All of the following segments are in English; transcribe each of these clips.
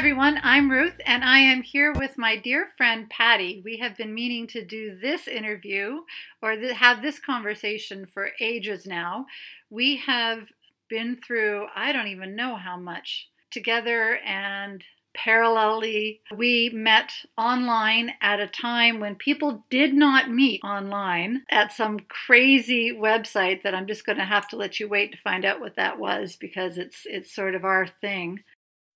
Everyone. I'm Ruth, and I am here with my dear friend Patti. We have been meaning to do this interview or th- have this conversation for ages now. We have been through, I don't even know how much together and parallelly. We met online at a time when people did not meet online at some crazy website that I'm just going to have to let you wait to find out what that was because it's it's sort of our thing.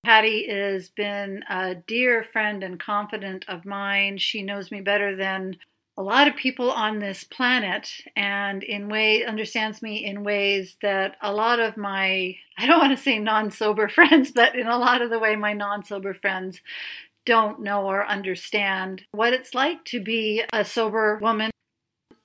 Patti has been a dear friend and confidant of mine. She knows me better than a lot of people on this planet and in way understands me in ways that a lot of my I don't want to say non-sober friends, but in a lot of the way my non-sober friends don't know or understand what it's like to be a sober woman.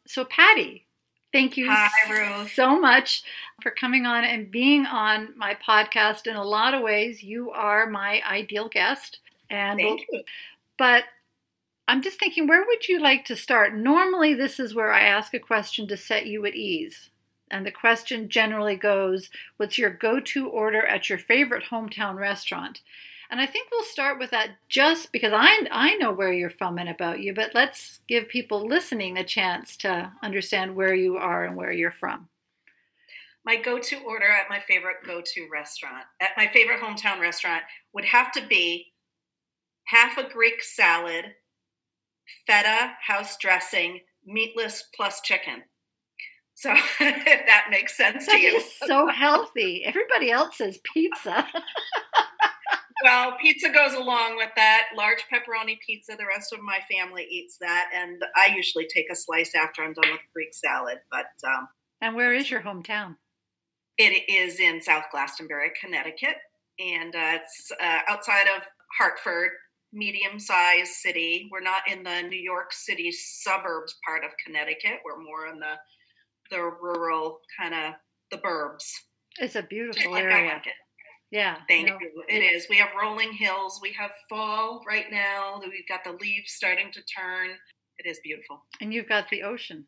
So Patti, Thank you Hi, so much for coming on and being on my podcast. In a lot of ways, you are my ideal guest. And Thank you. But I'm just thinking, where would you like to start? Normally, this is where I ask a question to set you at ease. And the question generally goes, What's your go to order at your favorite hometown restaurant? And I think we'll start with that just because I, I know where you're from and about you, but let's give people listening a chance to understand where you are and where you're from. My go to order at my favorite go to restaurant, at my favorite hometown restaurant, would have to be half a Greek salad, feta house dressing, meatless plus chicken. So if that makes sense that to you. so healthy. Everybody else says pizza. well, pizza goes along with that. Large pepperoni pizza. The rest of my family eats that, and I usually take a slice after I'm done with Greek salad. But um, and where is your hometown? It is in South Glastonbury, Connecticut, and uh, it's uh, outside of Hartford, medium-sized city. We're not in the New York City suburbs part of Connecticut. We're more in the the rural kind of the burbs. It's a beautiful like area. Like yeah. Thank you. It is. We have rolling hills. We have fall right now. We've got the leaves starting to turn. It is beautiful. And you've got the ocean.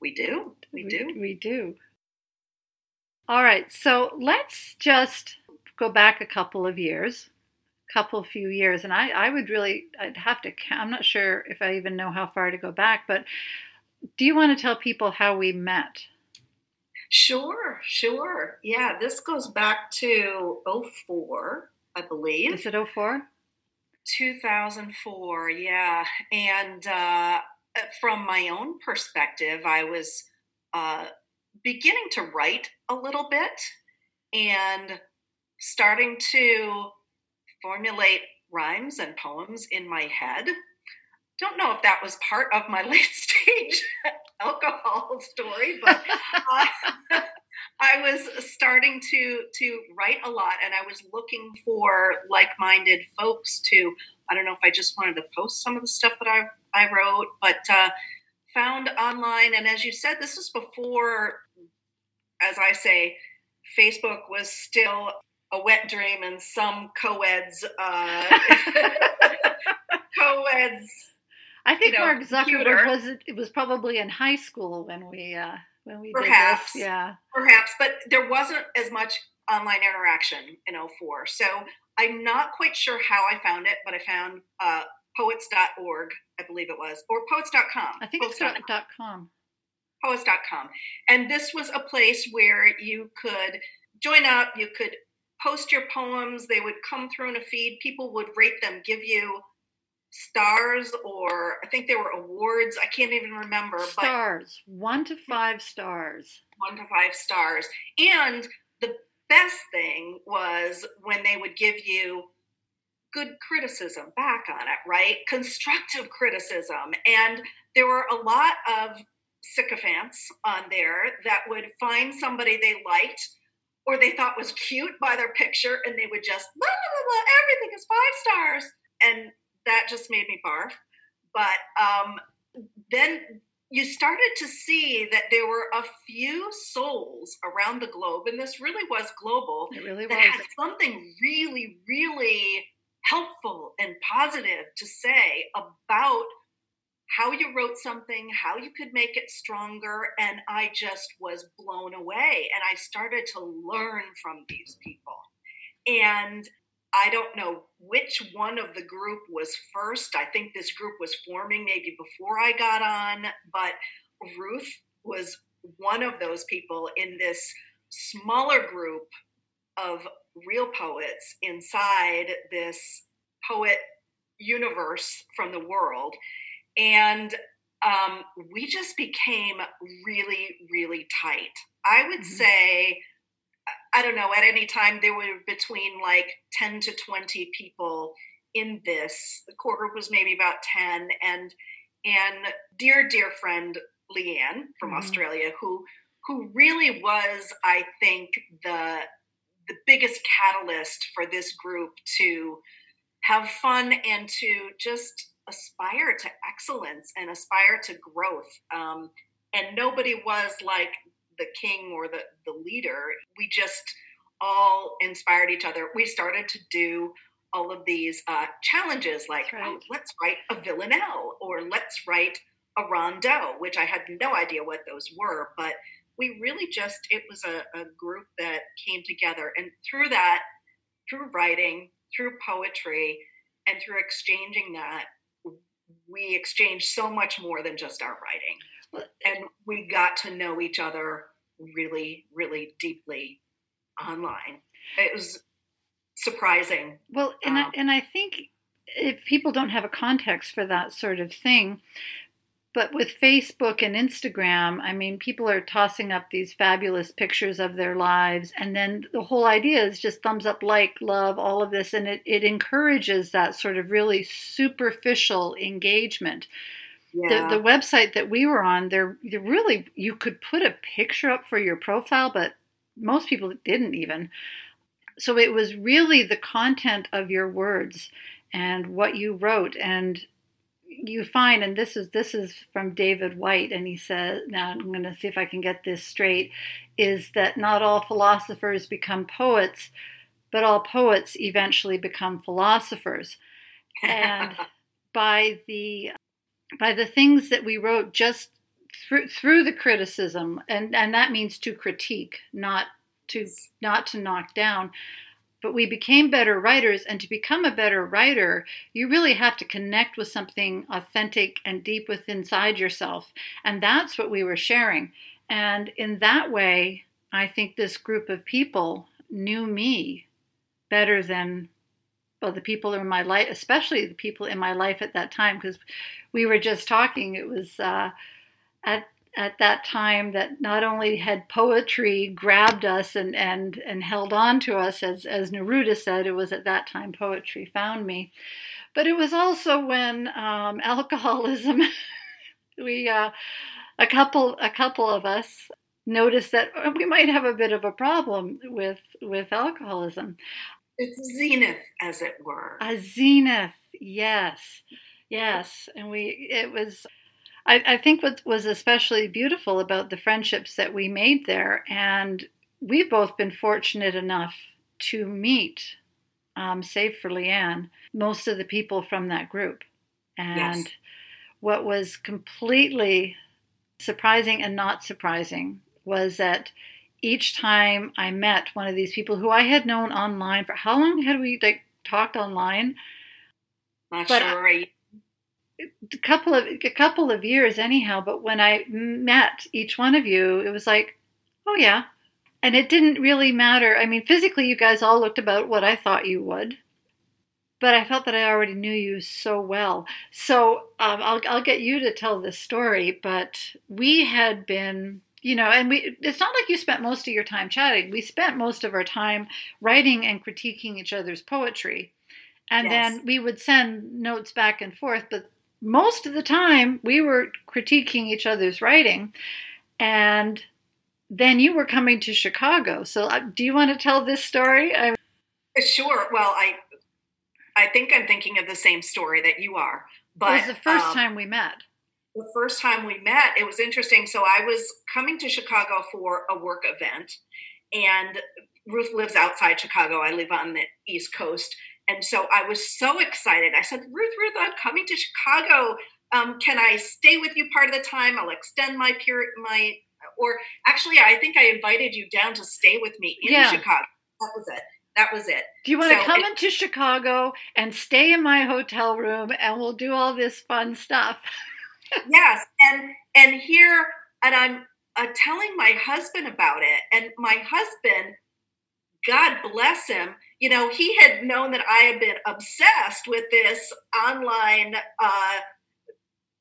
We do. We, we do. We do. All right. So let's just go back a couple of years, couple few years. And I, I would really, I'd have to, I'm not sure if I even know how far to go back, but do you want to tell people how we met? Sure, sure. Yeah, this goes back to 04, I believe. Is it 04? 2004, yeah. And uh, from my own perspective, I was uh, beginning to write a little bit and starting to formulate rhymes and poems in my head don't know if that was part of my late stage alcohol story, but uh, I was starting to to write a lot, and I was looking for like-minded folks to. I don't know if I just wanted to post some of the stuff that I I wrote, but uh, found online, and as you said, this was before, as I say, Facebook was still a wet dream, and some co-eds. Uh, co-eds I think you know, Mark Zuckerberg was it was probably in high school when we uh, when we perhaps did this. Yeah, perhaps, but there wasn't as much online interaction in 04. So I'm not quite sure how I found it, but I found uh, poets.org, I believe it was, or poets.com. I think it's dot .com. Poets.com. And this was a place where you could join up, you could post your poems, they would come through in a feed, people would rate them, give you stars or I think there were awards. I can't even remember. Stars, one to five stars. One to five stars. And the best thing was when they would give you good criticism back on it, right? Constructive criticism. And there were a lot of sycophants on there that would find somebody they liked or they thought was cute by their picture and they would just blah, blah, blah, everything is five stars and that just made me barf. But um, then you started to see that there were a few souls around the globe, and this really was global. It really that was. had something really, really helpful and positive to say about how you wrote something, how you could make it stronger. And I just was blown away. And I started to learn from these people. And I don't know which one of the group was first. I think this group was forming maybe before I got on, but Ruth was one of those people in this smaller group of real poets inside this poet universe from the world. And um, we just became really, really tight. I would mm-hmm. say, I don't know, at any time there were between like 10 to 20 people in this. The core group was maybe about 10. And and dear, dear friend Leanne from mm-hmm. Australia, who who really was, I think, the the biggest catalyst for this group to have fun and to just aspire to excellence and aspire to growth. Um, and nobody was like the king or the, the leader. We just all inspired each other. We started to do all of these uh, challenges like, right. oh, let's write a villanelle or let's write a rondeau, which I had no idea what those were, but we really just, it was a, a group that came together. And through that, through writing, through poetry, and through exchanging that, we exchanged so much more than just our writing. And we got to know each other really, really deeply online. It was surprising. Well, and um, I, and I think if people don't have a context for that sort of thing, but with Facebook and Instagram, I mean, people are tossing up these fabulous pictures of their lives. And then the whole idea is just thumbs up, like, love, all of this. And it, it encourages that sort of really superficial engagement. Yeah. The, the website that we were on, there really, you could put a picture up for your profile, but most people didn't even. So it was really the content of your words and what you wrote. And you find, and this is this is from David Whyte and he says, now I'm going to see if I can get this straight, is that not all philosophers become poets, but all poets eventually become philosophers, and by the by the things that we wrote just through through the criticism, and and that means to critique, not to not to knock down but we became better writers. And to become a better writer, you really have to connect with something authentic and deep within inside yourself. And that's what we were sharing. And in that way, I think this group of people knew me better than the people in my life especially the people in my life at that time because we were just talking it was uh, at at that time that not only had poetry grabbed us and, and, and held on to us, as, as Neruda said, it was at that time poetry found me. But it was also when um, alcoholism, we, uh, a couple, a couple of us noticed that we might have a bit of a problem with, with alcoholism. It's zenith, as it were. A zenith, yes, yes. And we, it was, I, I think what was especially beautiful about the friendships that we made there, and we've both been fortunate enough to meet, um, save for Leanne, most of the people from that group. And yes. what was completely surprising and not surprising was that each time I met one of these people who I had known online for how long had we like talked online? Not but sure. I, a couple of a couple of years anyhow but when i met each one of you it was like oh yeah and it didn't really matter i mean physically you guys all looked about what i thought you would but i felt that i already knew you so well so um, I'll, I'll get you to tell this story but we had been you know and we it's not like you spent most of your time chatting. We spent most of our time writing and critiquing each other's poetry. And yes. then we would send notes back and forth but most of the time we were critiquing each other's writing. And then you were coming to chicago. So uh, do you want to tell this story? I... sure. Well i i think i'm thinking of the same story that you are but it was the first um, time we met the first time we met it was interesting so i was coming to chicago for a work event and ruth lives outside chicago i live on the east coast and so I was so excited. I said, Ruth, Ruth, I'm coming to Chicago. Um, can I stay with you part of the time? I'll extend my period, my, or actually, I think I invited you down to stay with me in yeah. Chicago. That was it. That was it. Do you want so to come it, into Chicago and stay in my hotel room and we'll do all this fun stuff? yes, and and here and I'm uh, telling my husband about it, and my husband, God bless him, you know, he had known that I had been obsessed with this online uh,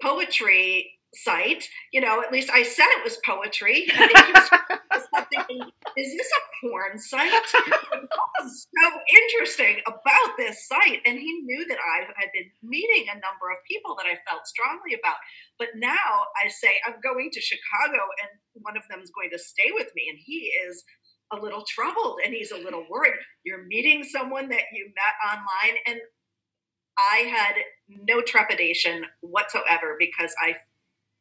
poetry site. You know, at least I said it was poetry. Was thinking, is this a porn site? So interesting about this site? And he knew that I had been meeting a number of people that I felt strongly about. But now I say, I'm going to Chicago and one of them is going to stay with me. And he is a little troubled and he's a little worried. You're meeting someone that you met online. And I had no trepidation whatsoever because I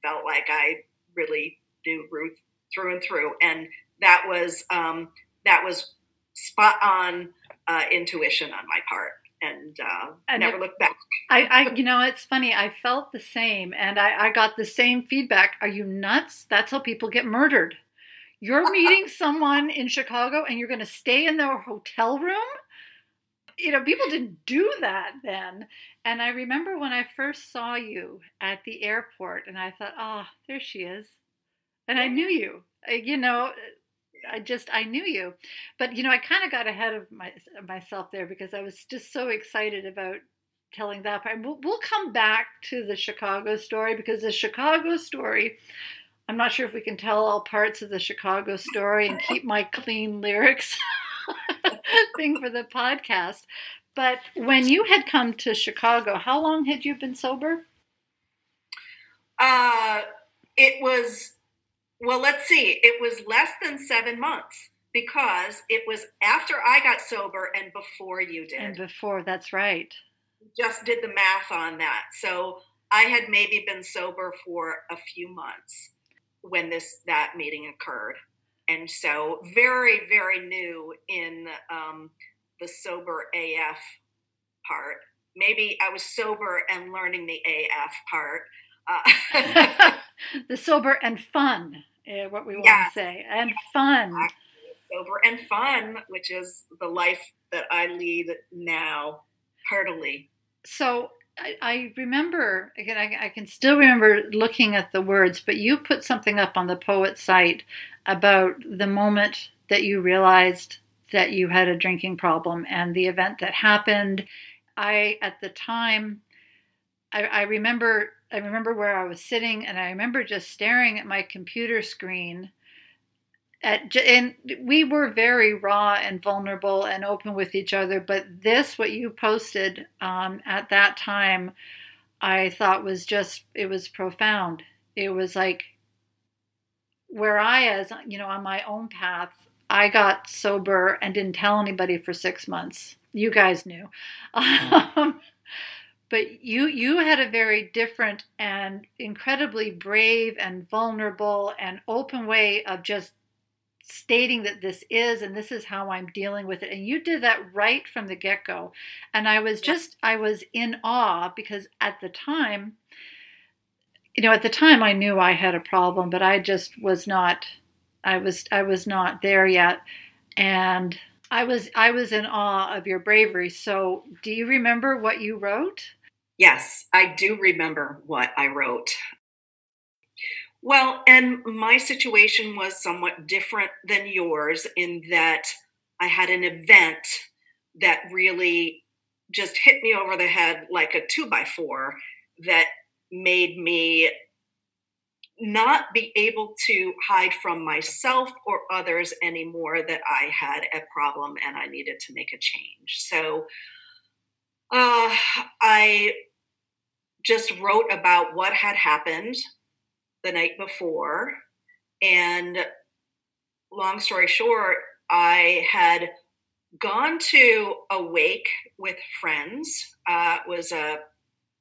felt like I really knew Ruth through and through, and that was um, that was spot on uh, intuition on my part, and, uh, and never looked back. I, I, you know, it's funny. I felt the same, and I, I got the same feedback. Are you nuts? That's how people get murdered. You're meeting someone in Chicago, and you're going to stay in their hotel room you know, people didn't do that then. And I remember when I first saw you at the airport, and I thought, oh, there she is. And I knew you. Uh, you know, I just I knew you, but you know I kind of got ahead of my, myself there because I was just so excited about telling that part. We'll, we'll come back to the Chicago story because the Chicago story. I'm not sure if we can tell all parts of the Chicago story and keep my clean lyrics thing for the podcast. But when you had come to Chicago, how long had you been sober? Uh, it was well, let's see. It was less than seven months because it was after I got sober and before you did. And before, that's right. Just did the math on that. So I had maybe been sober for a few months when this that meeting occurred, and so very very new in um, the sober AF part. Maybe I was sober and learning the AF part. Uh, the sober and fun uh, what we want yes. to say, and fun. Sober and fun, which is the life that I lead now, heartily. So I, remember again. I, I, can still remember looking at the words, but you put something up on the poet site about the moment that you realized that you had a drinking problem and the event that happened. I at the time, I, I remember I remember where I was sitting and I remember just staring at my computer screen. At, and we were very raw and vulnerable and open with each other. But this, what you posted um, at that time, I thought was just, it was profound. It was like where I, as you know, on my own path, I got sober and didn't tell anybody for six months. You guys knew. Um, but you you had a very different and incredibly brave and vulnerable and open way of just stating that this is and this is how I'm dealing with it. And you did that right from the get-go. And I was just I was in awe because at the time you know at the time I knew I had a problem but I just was not I was I was not there yet. And I was I was in awe of your bravery. So do you remember what you wrote? Yes, I do remember what I wrote. Well, and my situation was somewhat different than yours in that I had an event that really just hit me over the head like a two by four that made me not be able to hide from myself or others anymore that I had a problem and I needed to make a change. So uh, I just wrote about what had happened the night before. And long story short, I had gone to a wake with friends. Uh, was a,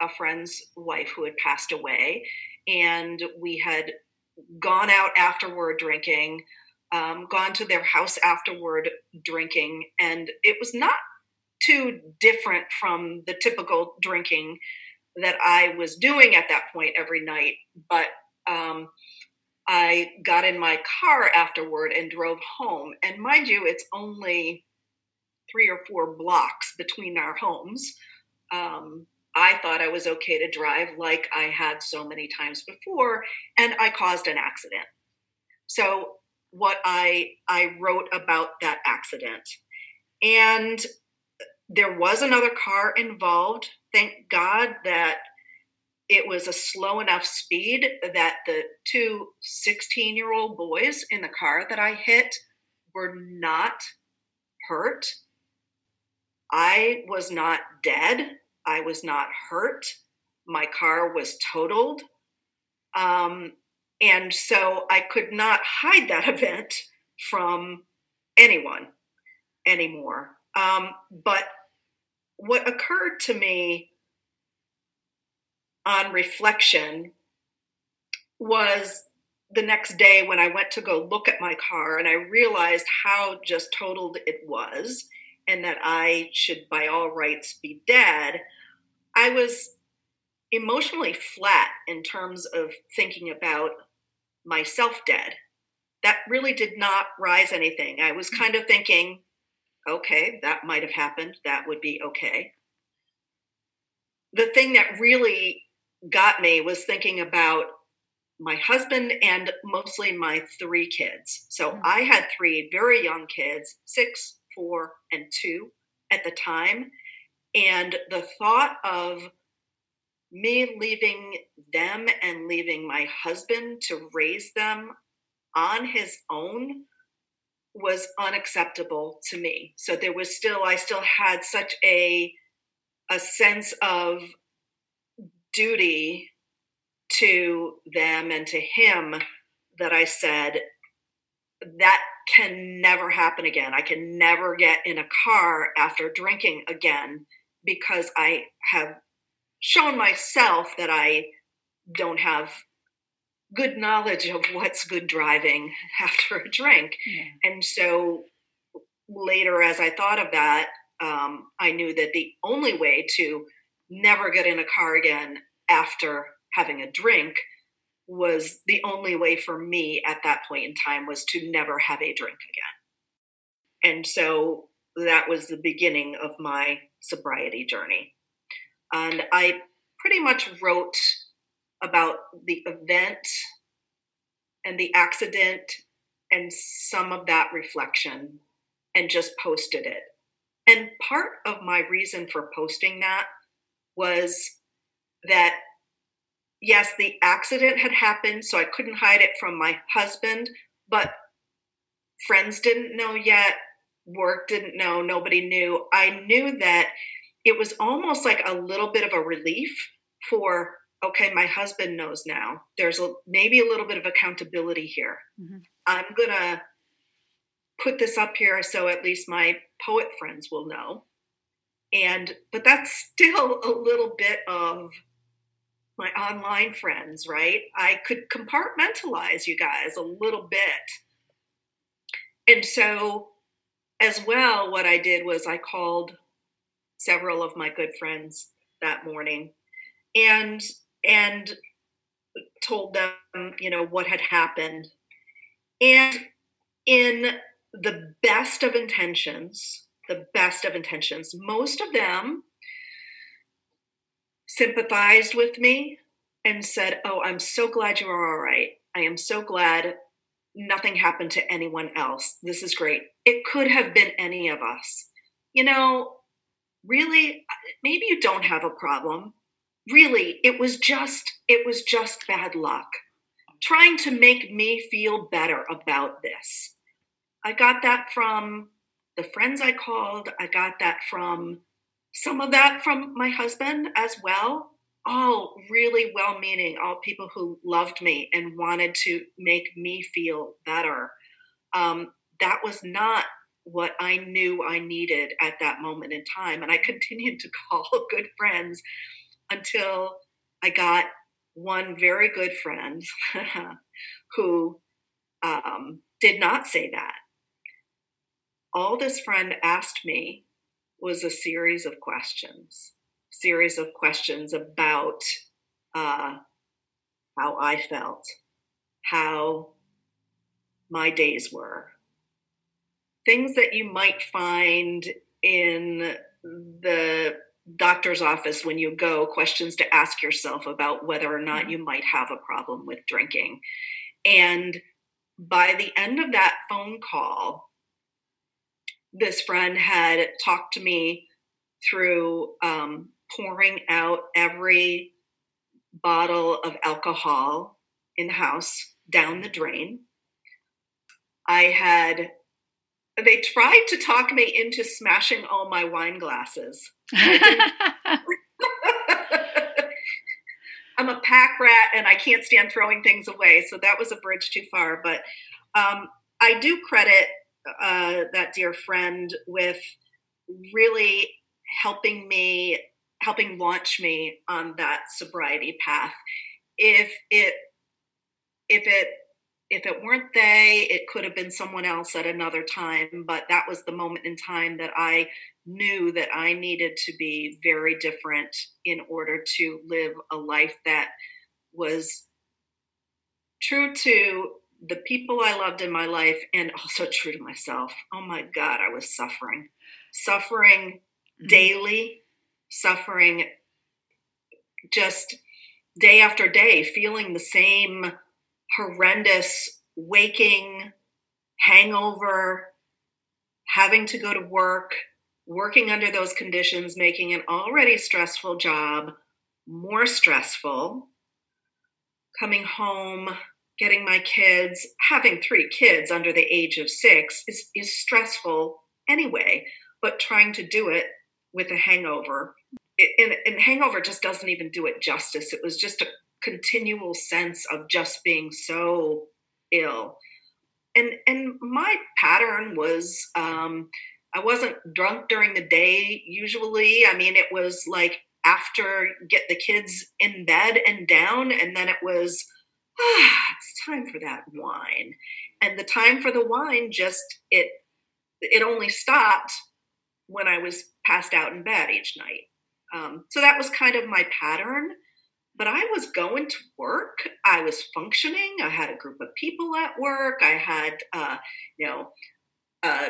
a friend's wife who had passed away. And we had gone out afterward drinking, um, gone to their house afterward drinking. And it was not too different from the typical drinking that I was doing at that point every night, but um, I got in my car afterward and drove home. And mind you, it's only three or four blocks between our homes. Um, I thought I was okay to drive like I had so many times before, and I caused an accident. So what I I wrote about that accident, and there was another car involved. Thank God that it was a slow enough speed that the two 16 year old boys in the car that I hit were not hurt. I was not dead. I was not hurt. My car was totaled. Um, and so I could not hide that event from anyone anymore. Um, but what occurred to me on reflection was the next day when I went to go look at my car and I realized how just totaled it was and that I should, by all rights, be dead, I was emotionally flat in terms of thinking about myself dead. That really did not rise anything. I was kind of thinking, okay, that might have happened. That would be okay. The thing that really got me was thinking about my husband and mostly my three kids. So mm. I had three very young kids, six, four, and two at the time. And the thought of me leaving them and leaving my husband to raise them on his own was unacceptable to me. So there was still, I still had such a a sense of duty to them and to him that I said, that can never happen again. I can never get in a car after drinking again because I have shown myself that I don't have good knowledge of what's good driving after a drink. Yeah. And so later, as I thought of that, um, I knew that the only way to never get in a car again after having a drink was the only way for me at that point in time was to never have a drink again. And so that was the beginning of my sobriety journey. And I pretty much wrote about the event and the accident and some of that reflection and just posted it. And part of my reason for posting that was that yes, the accident had happened, so I couldn't hide it from my husband, but friends didn't know yet, work didn't know, nobody knew. I knew that it was almost like a little bit of a relief for okay my husband knows now there's a, maybe a little bit of accountability here mm-hmm. i'm gonna put this up here so at least my poet friends will know and but that's still a little bit of my online friends, right? I could compartmentalize you guys a little bit. And so, as well, what I did was I called several of my good friends that morning and and told them, you know, what had happened. And in the best of intentions, the best of intentions, most of them sympathized with me and said, Oh, I'm so glad you are all right. I am so glad nothing happened to anyone else. This is great. It could have been any of us. You know, really, maybe you don't have a problem. Really, it was just it was just bad luck. Trying to make me feel better about this. I got that from the friends I called. I got that from some of that from my husband as well. All really well meaning, all people who loved me and wanted to make me feel better. Um, that was not what I knew I needed at that moment in time. And I continued to call good friends until I got one very good friend who um, did not say that. All this friend asked me was a series of questions, series of questions about uh, how I felt, how my days were, things that you might find in the doctor's office when you go questions to ask yourself about whether or not you might have a problem with drinking. And by the end of that phone call, this friend had talked to me through um, pouring out every bottle of alcohol in the house down the drain. I had they tried to talk me into smashing all my wine glasses. I'm a pack rat and I can't stand throwing things away, so that was a bridge too far. But um, I do credit uh, that dear friend with really helping me, helping launch me on that sobriety path. If it, if it if it weren't they, it could have been someone else at another time. But that was the moment in time that I knew that I needed to be very different in order to live a life that was true to the people I loved in my life and also true to myself. Oh my God, I was suffering, suffering mm-hmm. daily, suffering just day after day, feeling the same horrendous waking, hangover, having to go to work, working under those conditions, making an already stressful job more stressful, coming home, getting my kids, having three kids under the age of six is, is stressful anyway, but trying to do it with a hangover. It, and, and hangover just doesn't even do it justice. It was just a continual sense of just being so ill. And and my pattern was um, I wasn't drunk during the day usually. I mean, it was like after get the kids in bed and down, and then it was ah, it's time for that wine. And the time for the wine just it it only stopped when I was passed out in bed each night. Um, so that was kind of my pattern but I was going to work. I was functioning. I had a group of people at work. I had, uh, you know, a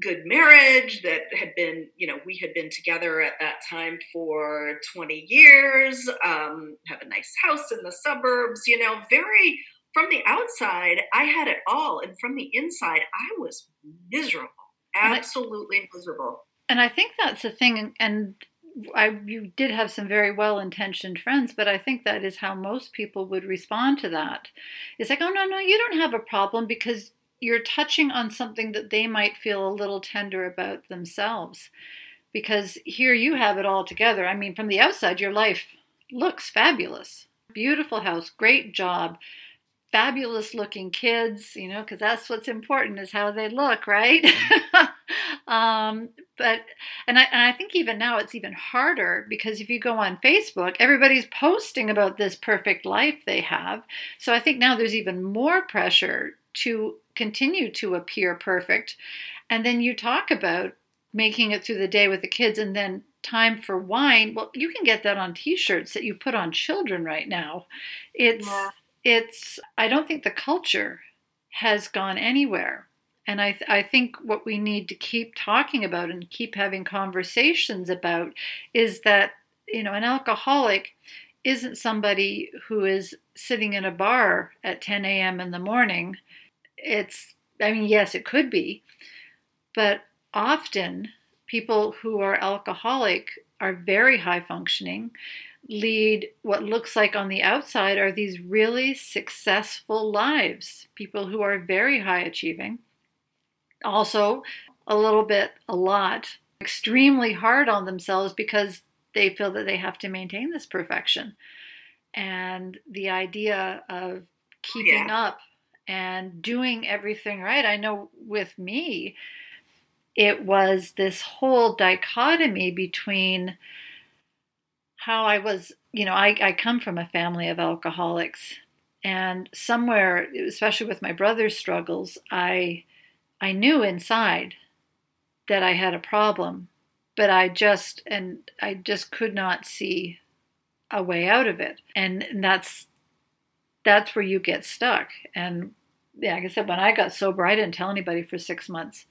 good marriage that had been, you know, we had been together at that time for 20 years, um, have a nice house in the suburbs, you know, very, from the outside, I had it all. And from the inside, I was miserable, absolutely and I, miserable. And I think that's the thing. And I, you did have some very well intentioned friends, but I think that is how most people would respond to that. It's like, oh, no, no, you don't have a problem because you're touching on something that they might feel a little tender about themselves. Because here you have it all together. I mean, from the outside, your life looks fabulous. Beautiful house, great job, fabulous looking kids, you know, because that's what's important is how they look, right? um, but and I, and I think even now it's even harder because if you go on Facebook, everybody's posting about this perfect life they have. So I think now there's even more pressure to continue to appear perfect. And then you talk about making it through the day with the kids and then time for wine. Well, you can get that on t-shirts that you put on children right now. It's yeah it's i don't think the culture has gone anywhere and I, th- I think what we need to keep talking about and keep having conversations about is that you know an alcoholic isn't somebody who is sitting in a bar at 10 a.m. in the morning. It's, I mean, yes, it could be, but often people who are alcoholic are very high functioning lead what looks like on the outside are these really successful lives, people who are very high achieving. Also, a little bit, a lot, extremely hard on themselves because they feel that they have to maintain this perfection. And the idea of keeping yeah. up and doing everything right. I know with me, it was this whole dichotomy between how I was, you know, I, I come from a family of alcoholics. And somewhere, especially with my brother's struggles, I I knew inside that I had a problem, but I just and I just could not see a way out of it. And, and that's that's where you get stuck. And yeah, like I said, when I got sober, I didn't tell anybody for six months.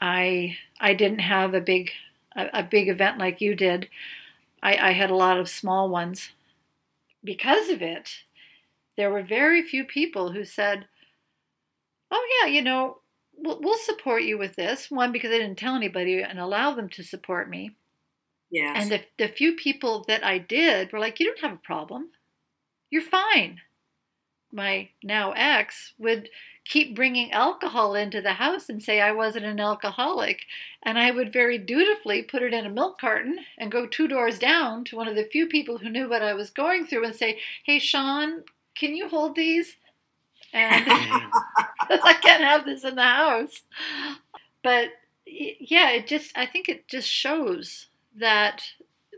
I I didn't have a big a, a big event like you did. I, I had a lot of small ones. Because of it, there were very few people who said, "Oh yeah, you know, we'll, we'll support you with this." One because I didn't tell anybody and allow them to support me. Yes. And the, the few people that I did were like, "You don't have a problem. You're fine." My now ex would keep bringing alcohol into the house and say I wasn't an alcoholic. And I would very dutifully put it in a milk carton and go two doors down to one of the few people who knew what I was going through and say, Hey, Sean, can you hold these? And I can't have this in the house. But yeah, it just, I think it just shows that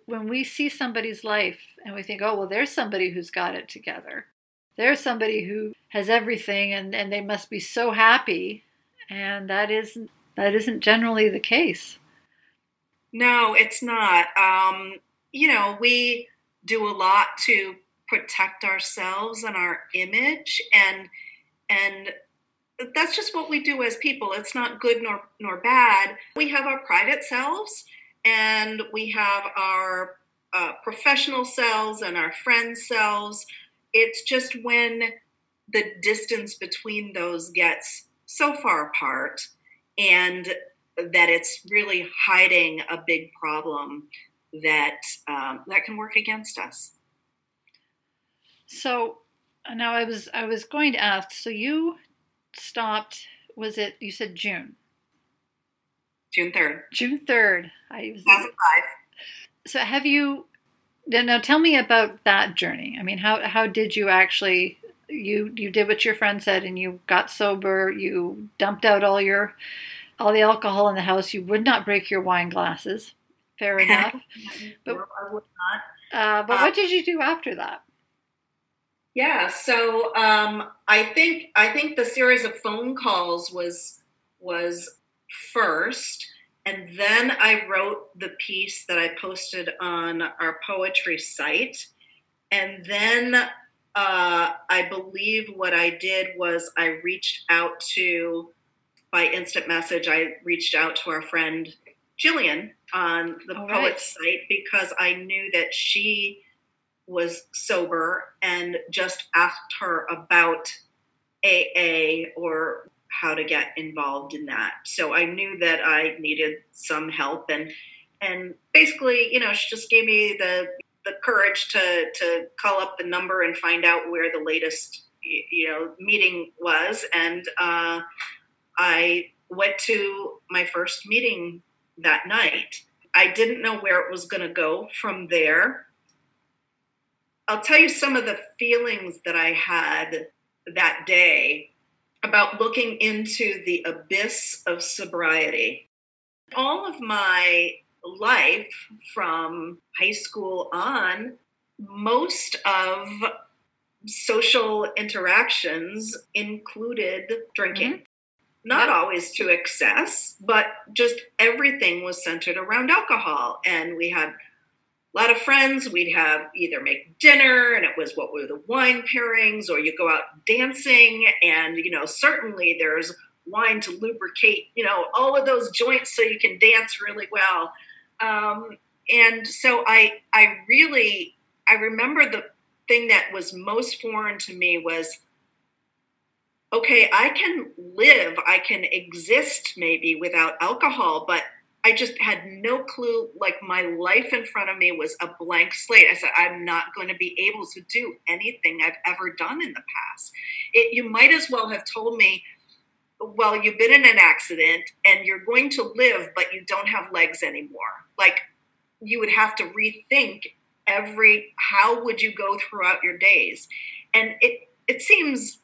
when we see somebody's life and we think, oh, well, there's somebody who's got it together there's somebody who has everything and, and they must be so happy and that isn't that isn't generally the case. No it's not. Um, you know we do a lot to protect ourselves and our image and and that's just what we do as people. It's not good nor nor bad. We have our private selves and we have our uh, professional selves and our friend selves it's just when the distance between those gets so far apart and that it's really hiding a big problem that um, that can work against us. So now I was I was going to ask. So you stopped. Was it you said June? June third. June third. I was. 2005. So have you now tell me about that journey. I mean, how how did you actually you you did what your friend said and you got sober, you dumped out all your all the alcohol in the house, you would not break your wine glasses. Fair enough. but I would not. Uh, but uh, what did you do after that? Yeah, so um, I think I think the series of phone calls was was first and then I wrote the piece that I posted on our poetry site. And then uh, I believe what I did was I reached out to, by instant message, I reached out to our friend Jillian on the All poet's right. site because I knew that she was sober and just asked her about AA or how to get involved in that. So I knew that I needed some help and and basically, you know, she just gave me the the courage to to call up the number and find out where the latest you know meeting was and uh, I went to my first meeting that night. I didn't know where it was going to go from there. I'll tell you some of the feelings that I had that day about looking into the abyss of sobriety. All of my life from high school on, most of social interactions included drinking. Mm-hmm. Not always to excess, but just everything was centered around alcohol. And we had a lot of friends. We'd have either make dinner, and it was what were the wine pairings, or you go out dancing, and you know certainly there's wine to lubricate, you know, all of those joints so you can dance really well. Um, and so I I really I remember the thing that was most foreign to me was okay, I can live, I can exist maybe without alcohol, but I just had no clue. Like my life in front of me was a blank slate. I said, I'm not going to be able to do anything I've ever done in the past. It, you might as well have told me, well, you've been in an accident and you're going to live, but you don't have legs anymore. Like you would have to rethink every how would you go throughout your days. And it it seems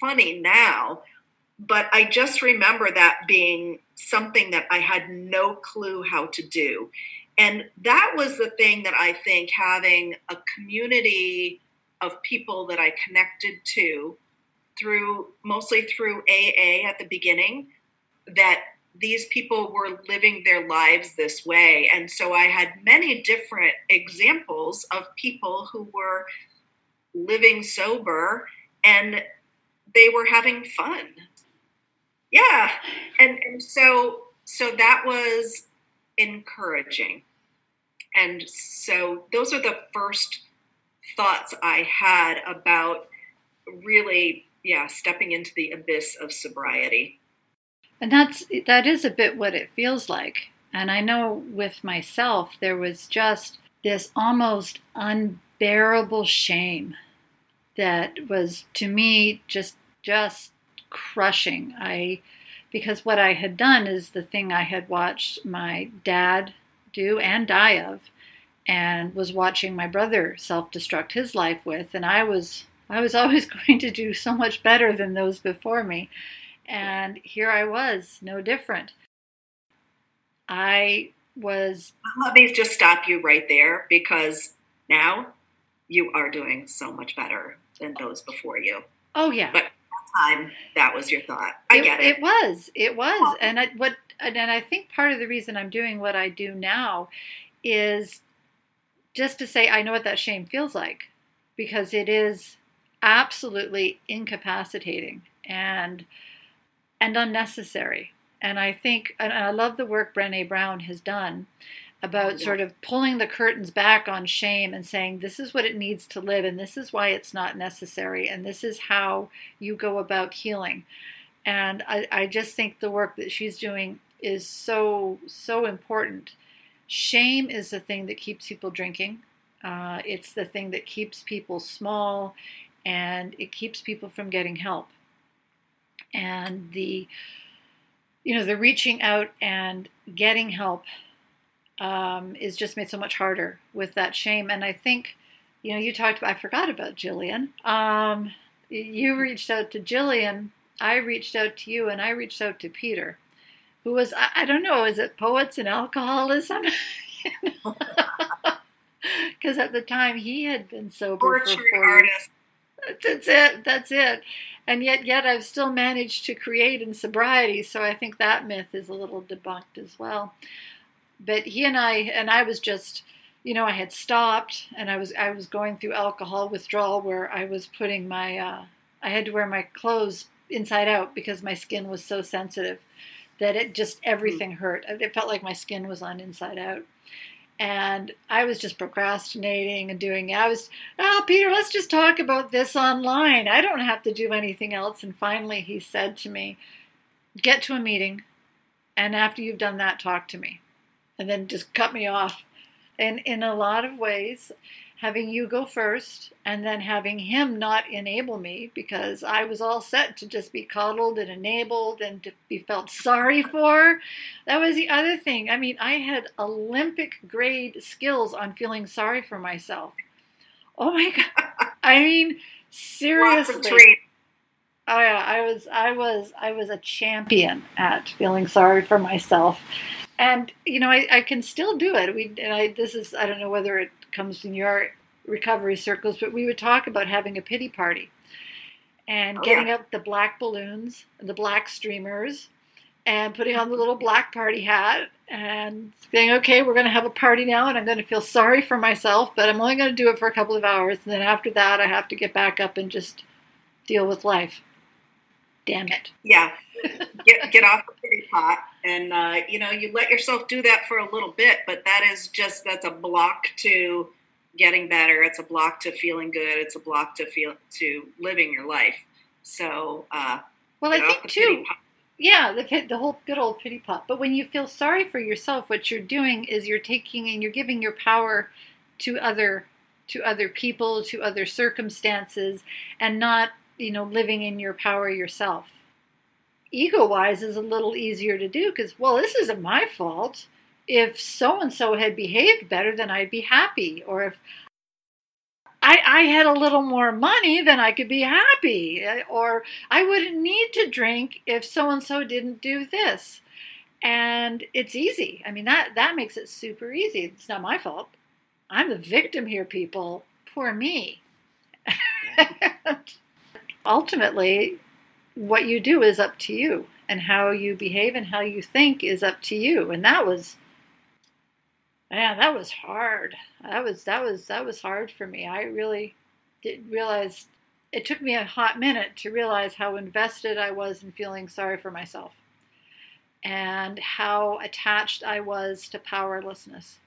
funny now, but I just remember that being something that I had no clue how to do. And that was the thing that I think having a community of people that I connected to through mostly through AA at the beginning, that these people were living their lives this way. And so I had many different examples of people who were living sober and they were having fun yeah and and so so that was encouraging. And so those are the first thoughts I had about really, yeah, stepping into the abyss of sobriety. And that's that is a bit what it feels like. And I know with myself there was just this almost unbearable shame that was to me just just crushing. I because what I had done is the thing I had watched my dad do and die of and was watching my brother self-destruct his life with and I was I was always going to do so much better than those before me. And here I was no different. I was let me just stop you right there because now you are doing so much better than those before you. Oh yeah. But time that was your thought. I it, get it. It was. It was. And I, what and I think part of the reason I'm doing what I do now is just to say I know what that shame feels like because it is absolutely incapacitating and and unnecessary. And I think and I love the work Brené Brown has done about sort of pulling the curtains back on shame and saying this is what it needs to live and this is why it's not necessary and this is how you go about healing. And i, I just think the work that she's doing is so so important. Shame is the thing that keeps people drinking. Uh, it's the thing that keeps people small and it keeps people from getting help. And the you know the reaching out and getting help um, is just made so much harder with that shame. And I think, you know, you talked about, I forgot about Jillian. Um, you reached out to Jillian, I reached out to you, and I reached out to Peter, who was, I, I don't know, is it poets and alcoholism? Because at the time he had been sober Poetry for four years. That's it. That's it. And yet, yet I've still managed to create in sobriety. So I think that myth is a little debunked as well but he and I and I was just you know I had stopped and I was I was going through alcohol withdrawal where I was putting my uh, I had to wear my clothes inside out because my skin was so sensitive that it just everything hurt. It felt like my skin was on inside out. And I was just procrastinating and doing. I was, oh, Peter, let's just talk about this online. I don't have to do anything else. And finally, he said to me, get to a meeting. And after you've done that, talk to me and then just cut me off. And in a lot of ways, having you go first and then having him not enable me because I was all set to just be coddled and enabled and to be felt sorry for. That was the other thing. I mean, I had Olympic grade skills on feeling sorry for myself. Oh my God. I mean, seriously. Oh yeah, I was I was I was a champion at feeling sorry for myself and you know I, I can still do it. We and I this is I don't know whether it comes in your recovery circles, but we would talk about having a pity party and oh, getting yeah. up the black balloons, and the black streamers, and putting on the little black party hat and saying, okay, we're going to have a party now and I'm going to feel sorry for myself, but I'm only going to do it for a couple of hours. And then after that, I have to get back up and just deal with life. Damn it. Yeah. Get, get off the pity pot and uh, you know you let yourself do that for a little bit but that is just that's a block to getting better. It's a block to feeling good. It's a block to feel to living your life. So uh, well i think too yeah the, the whole good old pity pot. But when you feel sorry for yourself what you're doing is you're taking and you're giving your power to other to other people to other circumstances and not you know living in your power yourself ego wise is a little easier to do because, well, this isn't my fault. If so and so had behaved better, then I'd be happy. Or if I, I had a little more money, then I could be happy. Eh, or I wouldn't need to drink if so and so didn't do this. And it's easy. I mean, that, that makes it super easy. It's not my fault. I'm the victim here, people. Poor me. Ultimately, what you do is up to you and how you behave and how you think is up to you and that was man that was hard that was that was that was hard for me i really did realize it took me a hot minute to realize how invested i was in feeling sorry for myself and how attached I was to powerlessness.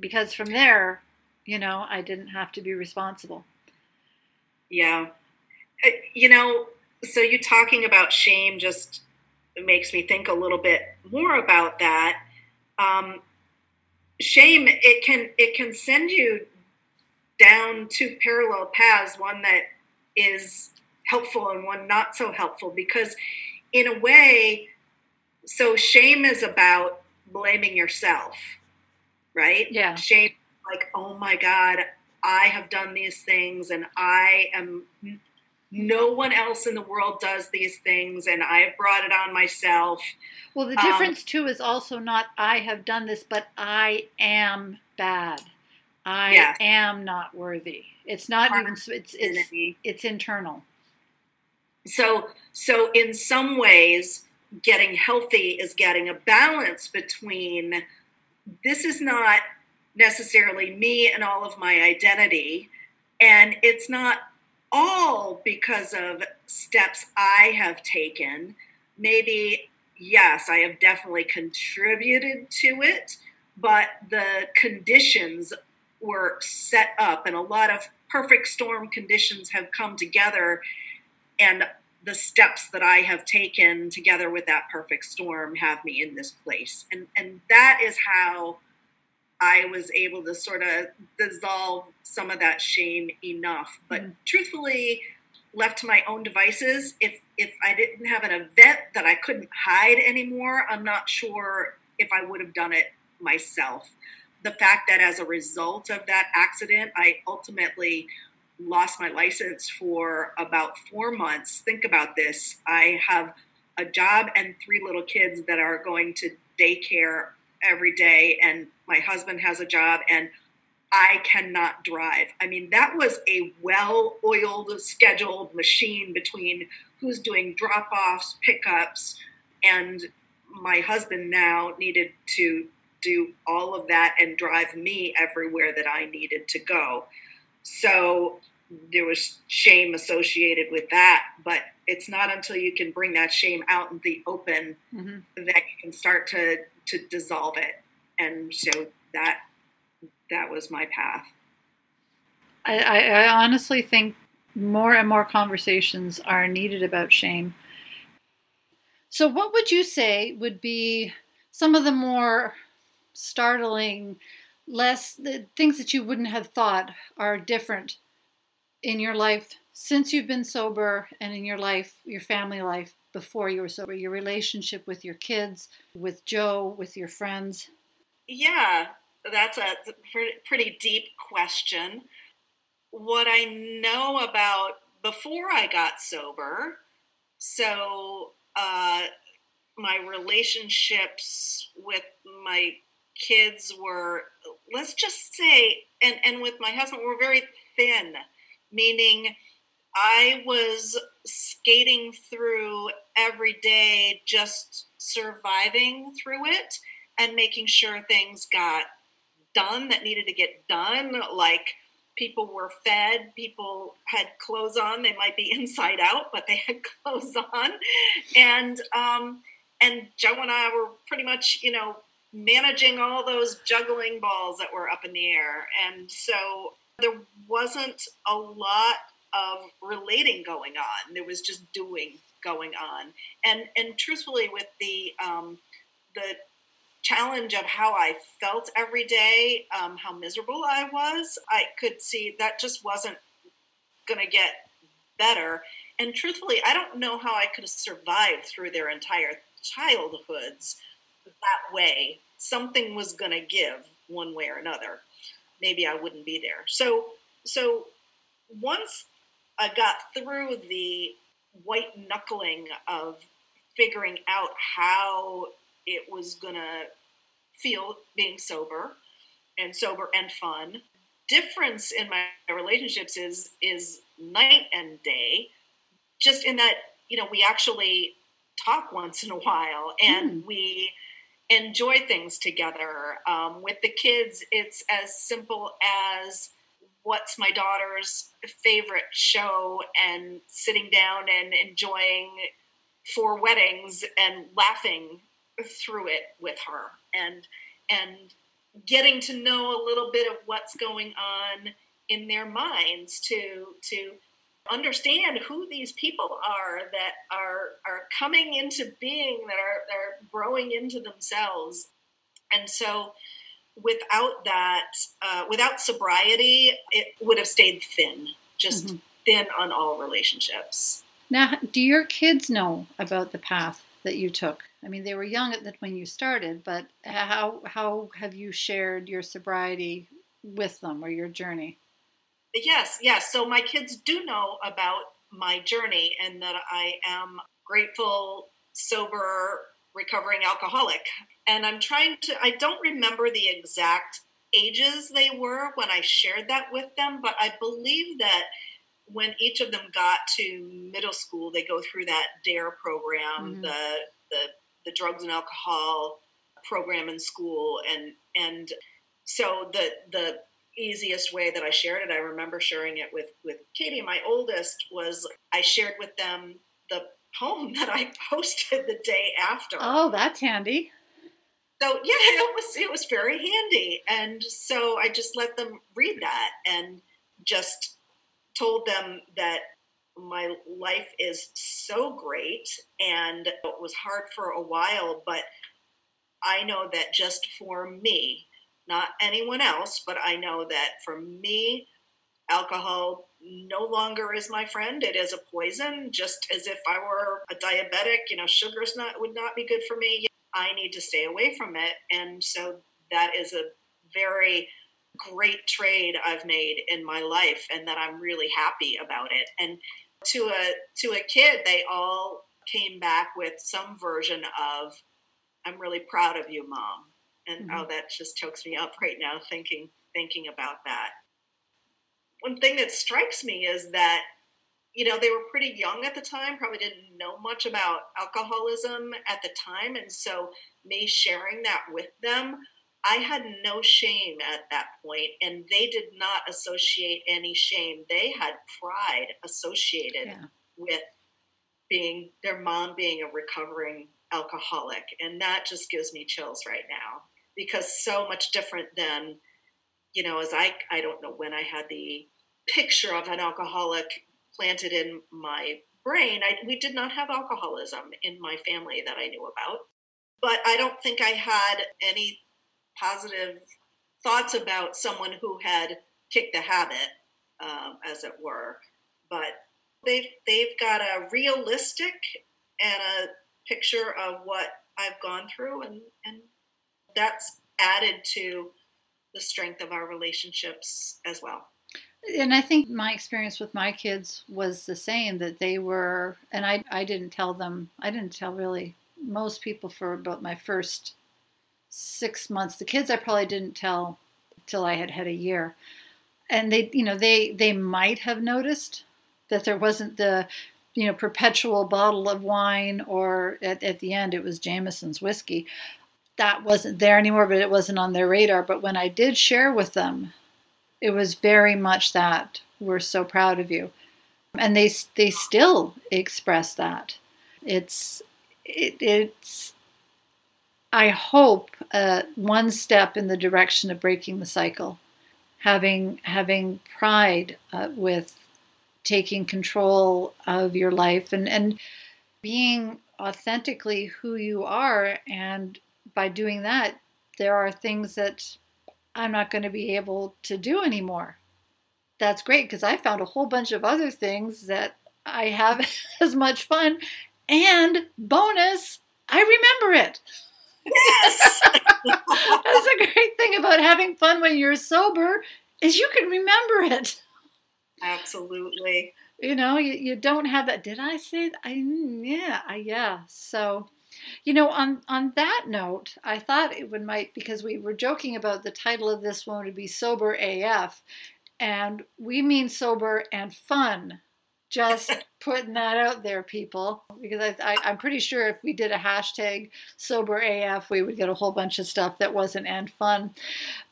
Because from there, you know, I didn't have to be responsible. Yeah. Uh, you know, so you talking about shame just makes me think a little bit more about that. Um, shame it can it can send you down two parallel paths, one that is helpful and one not so helpful because in a way so shame is about blaming yourself right yeah shame like oh my god i have done these things and i am no one else in the world does these things and i've brought it on myself. Well the difference um, too is also not i have done this but i am bad. I am not worthy. It's not even it's it's it's internal. So so in some ways getting healthy is getting a balance between this is not necessarily me and all of my identity and it's not all because of steps I have taken. Maybe, yes, I have definitely contributed to it, but the conditions were set up, and a lot of perfect storm conditions have come together. And the steps that I have taken together with that perfect storm have me in this place. And, and that is how I was able to sort of dissolve some of that shame enough. But mm truthfully, left to my own devices, if if I didn't have an event that I couldn't hide anymore, I'm not sure if I would have done it myself. The fact that as a result of that accident, I ultimately lost my license for about four months. Think about this. I have a job and three little kids that are going to daycare every day and my husband has a job and I cannot drive. I mean, that was a well oiled, scheduled machine between who's doing drop offs, pickups, and my husband now needed to do all of that and drive me everywhere that I needed to go. So there was shame associated with that, but it's not until you can bring that shame out in the open mm-hmm. that you can start to to dissolve it. And so that that was my path. I, I honestly think more and more conversations are needed about shame. So, what would you say would be some of the more startling, less things that you wouldn't have thought are different in your life since you've been sober and in your life, your family life before you were sober, your relationship with your kids, with Joe, with your friends? Yeah, that's a pretty deep question. What I know about before I got sober, so uh, my relationships with my kids were, let's just say, and, and with my husband, were very thin, meaning I was skating through every day, just surviving through it and making sure things got done that needed to get done. Like people were fed, people had clothes on. They might be inside out, but they had clothes on. And um, and Joe and I were pretty much, you know, managing all those juggling balls that were up in the air. And so there wasn't a lot of relating going on. There was just doing going on. And and truthfully, with the um, the challenge of how I felt every day, um, how miserable I was, I could see that just wasn't going to get better. And truthfully, I don't know how I could have survived through their entire childhoods that way. Something was going to give one way or another. Maybe I wouldn't be there. So, so once I got through the white knuckling of figuring out how it was gonna feel being sober and sober and fun. Difference in my relationships is is night and day. Just in that, you know, we actually talk once in a while and mm. we enjoy things together. Um, with the kids, it's as simple as what's my daughter's favorite show and sitting down and enjoying four weddings and laughing through it with her and and getting to know a little bit of what's going on in their minds to to understand who these people are that are are coming into being that are, are growing into themselves. And so without that uh, without sobriety it would have stayed thin just mm-hmm. thin on all relationships now do your kids know about the path that you took i mean they were young at that when you started but how how have you shared your sobriety with them or your journey Yes, yes. So my kids do know about my journey and that I am grateful, sober, recovering alcoholic. And I'm trying to, I don't remember the exact ages they were when I shared that with them, but I believe that when each of them got to middle school, they go through that DARE program, mm-hmm. the, the, the drugs and alcohol program in school. And, and so the, the easiest way that I shared it, I remember sharing it with with Katie, my oldest, was I shared with them the poem that I posted the day after. Oh, that's handy. So yeah, it was it was very handy, and so I just let them read that and just told them that my life is so great and it was hard for a while, but I know that just for me, not anyone else, but I know that for me, alcohol no longer is my friend. It is a poison, just as if I were a diabetic. You know, sugar's not would not be good for me. I need to stay away from it, and so that is a very great trade I've made in my life, and that I'm really happy about it. And to a to a kid, they all came back with some version of, "I'm really proud of you, mom." and mm-hmm. oh that just chokes me up right now thinking thinking about that one thing that strikes me is that you know they were pretty young at the time probably didn't know much about alcoholism at the time and so me sharing that with them i had no shame at that point and they did not associate any shame they had pride associated yeah. with being their mom being a recovering alcoholic and that just gives me chills right now because so much different than you know as i i don't know when i had the picture of an alcoholic planted in my brain I, we did not have alcoholism in my family that i knew about. But i don't think i had any positive thoughts about someone who had kicked the habit um, as it were. But they've they've got a realistic and a picture of what i've gone through and and that's added to the strength of our relationships as well. And I think my experience with my kids was the same that they were, and I, I didn't tell them, I didn't tell really most people for about my first six months. The kids I probably didn't tell till I had had a year. And they, you know, they, they might have noticed that there wasn't the, you know, perpetual bottle of wine or at, at the end it was Jameson's whiskey that wasn't there anymore, but it wasn't on their radar. But when I did share with them, it was very much that we're so proud of you, and they they still express that. It's it, it's I hope uh, one step in the direction of breaking the cycle, having having pride uh, with taking control of your life and and being authentically who you are and by doing that, there are things that I'm not going to be able to do anymore. That's great because I found a whole bunch of other things that I have as much fun. And bonus, I remember it. Yes. That's a great thing about having fun when you're sober is you can remember it. Absolutely. You know, you, you don't have that. Did I say that? I, mm, yeah, I, yeah. So you know, on on that note, I thought it would might because we were joking about the title of this one would be sober AF, and we mean sober and fun. Just putting that out there, people, because I, I, I'm pretty sure if we did a hashtag sober AF, we would get a whole bunch of stuff that wasn't and fun.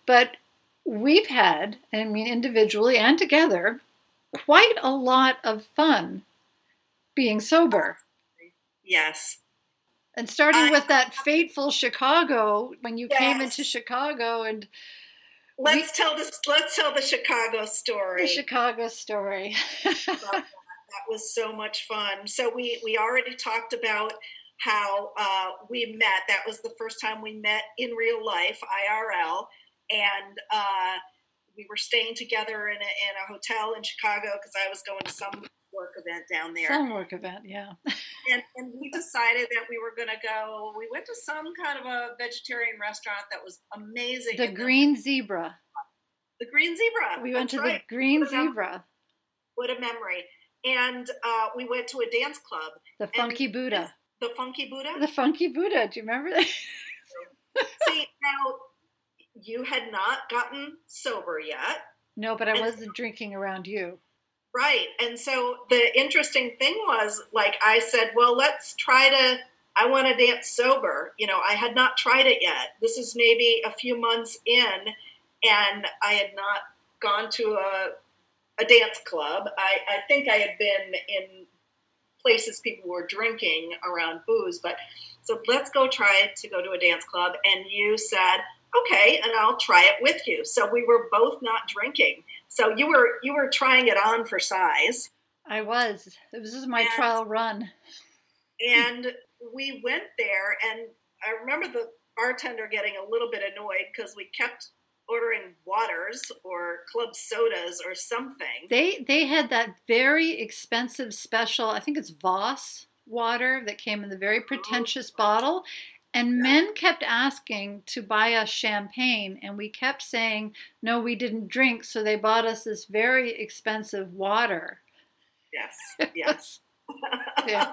But we've had, I mean, individually and together, quite a lot of fun being sober Yes. And starting with that fateful Chicago, when you yes. came into Chicago and let's we, tell this let's tell the Chicago story. The Chicago story. that was so much fun. So we we already talked about how uh, we met. That was the first time we met in real life, IRL, and uh, we were staying together in a, in a hotel in Chicago because I was going to some work event down there. Some work event, yeah. and, and we decided that we were going to go. We went to some kind of a vegetarian restaurant that was amazing. The Green the, Zebra. The Green Zebra. We went to right. the Green what Zebra. what a memory! And uh, we went to a dance club. The Funky Buddha. The Funky Buddha. The Funky Buddha. Do you remember that? See now, you had not gotten sober yet. No, but I wasn't drinking around you. Right. And so the interesting thing was, like, I said, well, let's try to, I want to dance sober. You know, I had not tried it yet. This is maybe a few months in, and I had not gone to a, a dance club. I, I think I had been in places people were drinking around booze, but so let's go try to go to a dance club. And you said, okay, and I'll try it with you. So we were both not drinking. So you were you were trying it on for size. I was. This is my and, trial run. And we went there, and I remember the bartender getting a little bit annoyed because we kept ordering waters or club sodas or something. They they had that very expensive special. I think it's Voss water that came in the very pretentious oh. bottle and men kept asking to buy us champagne, and we kept saying, no, we didn't drink. So they bought us this very expensive water. Yes, yes. yeah.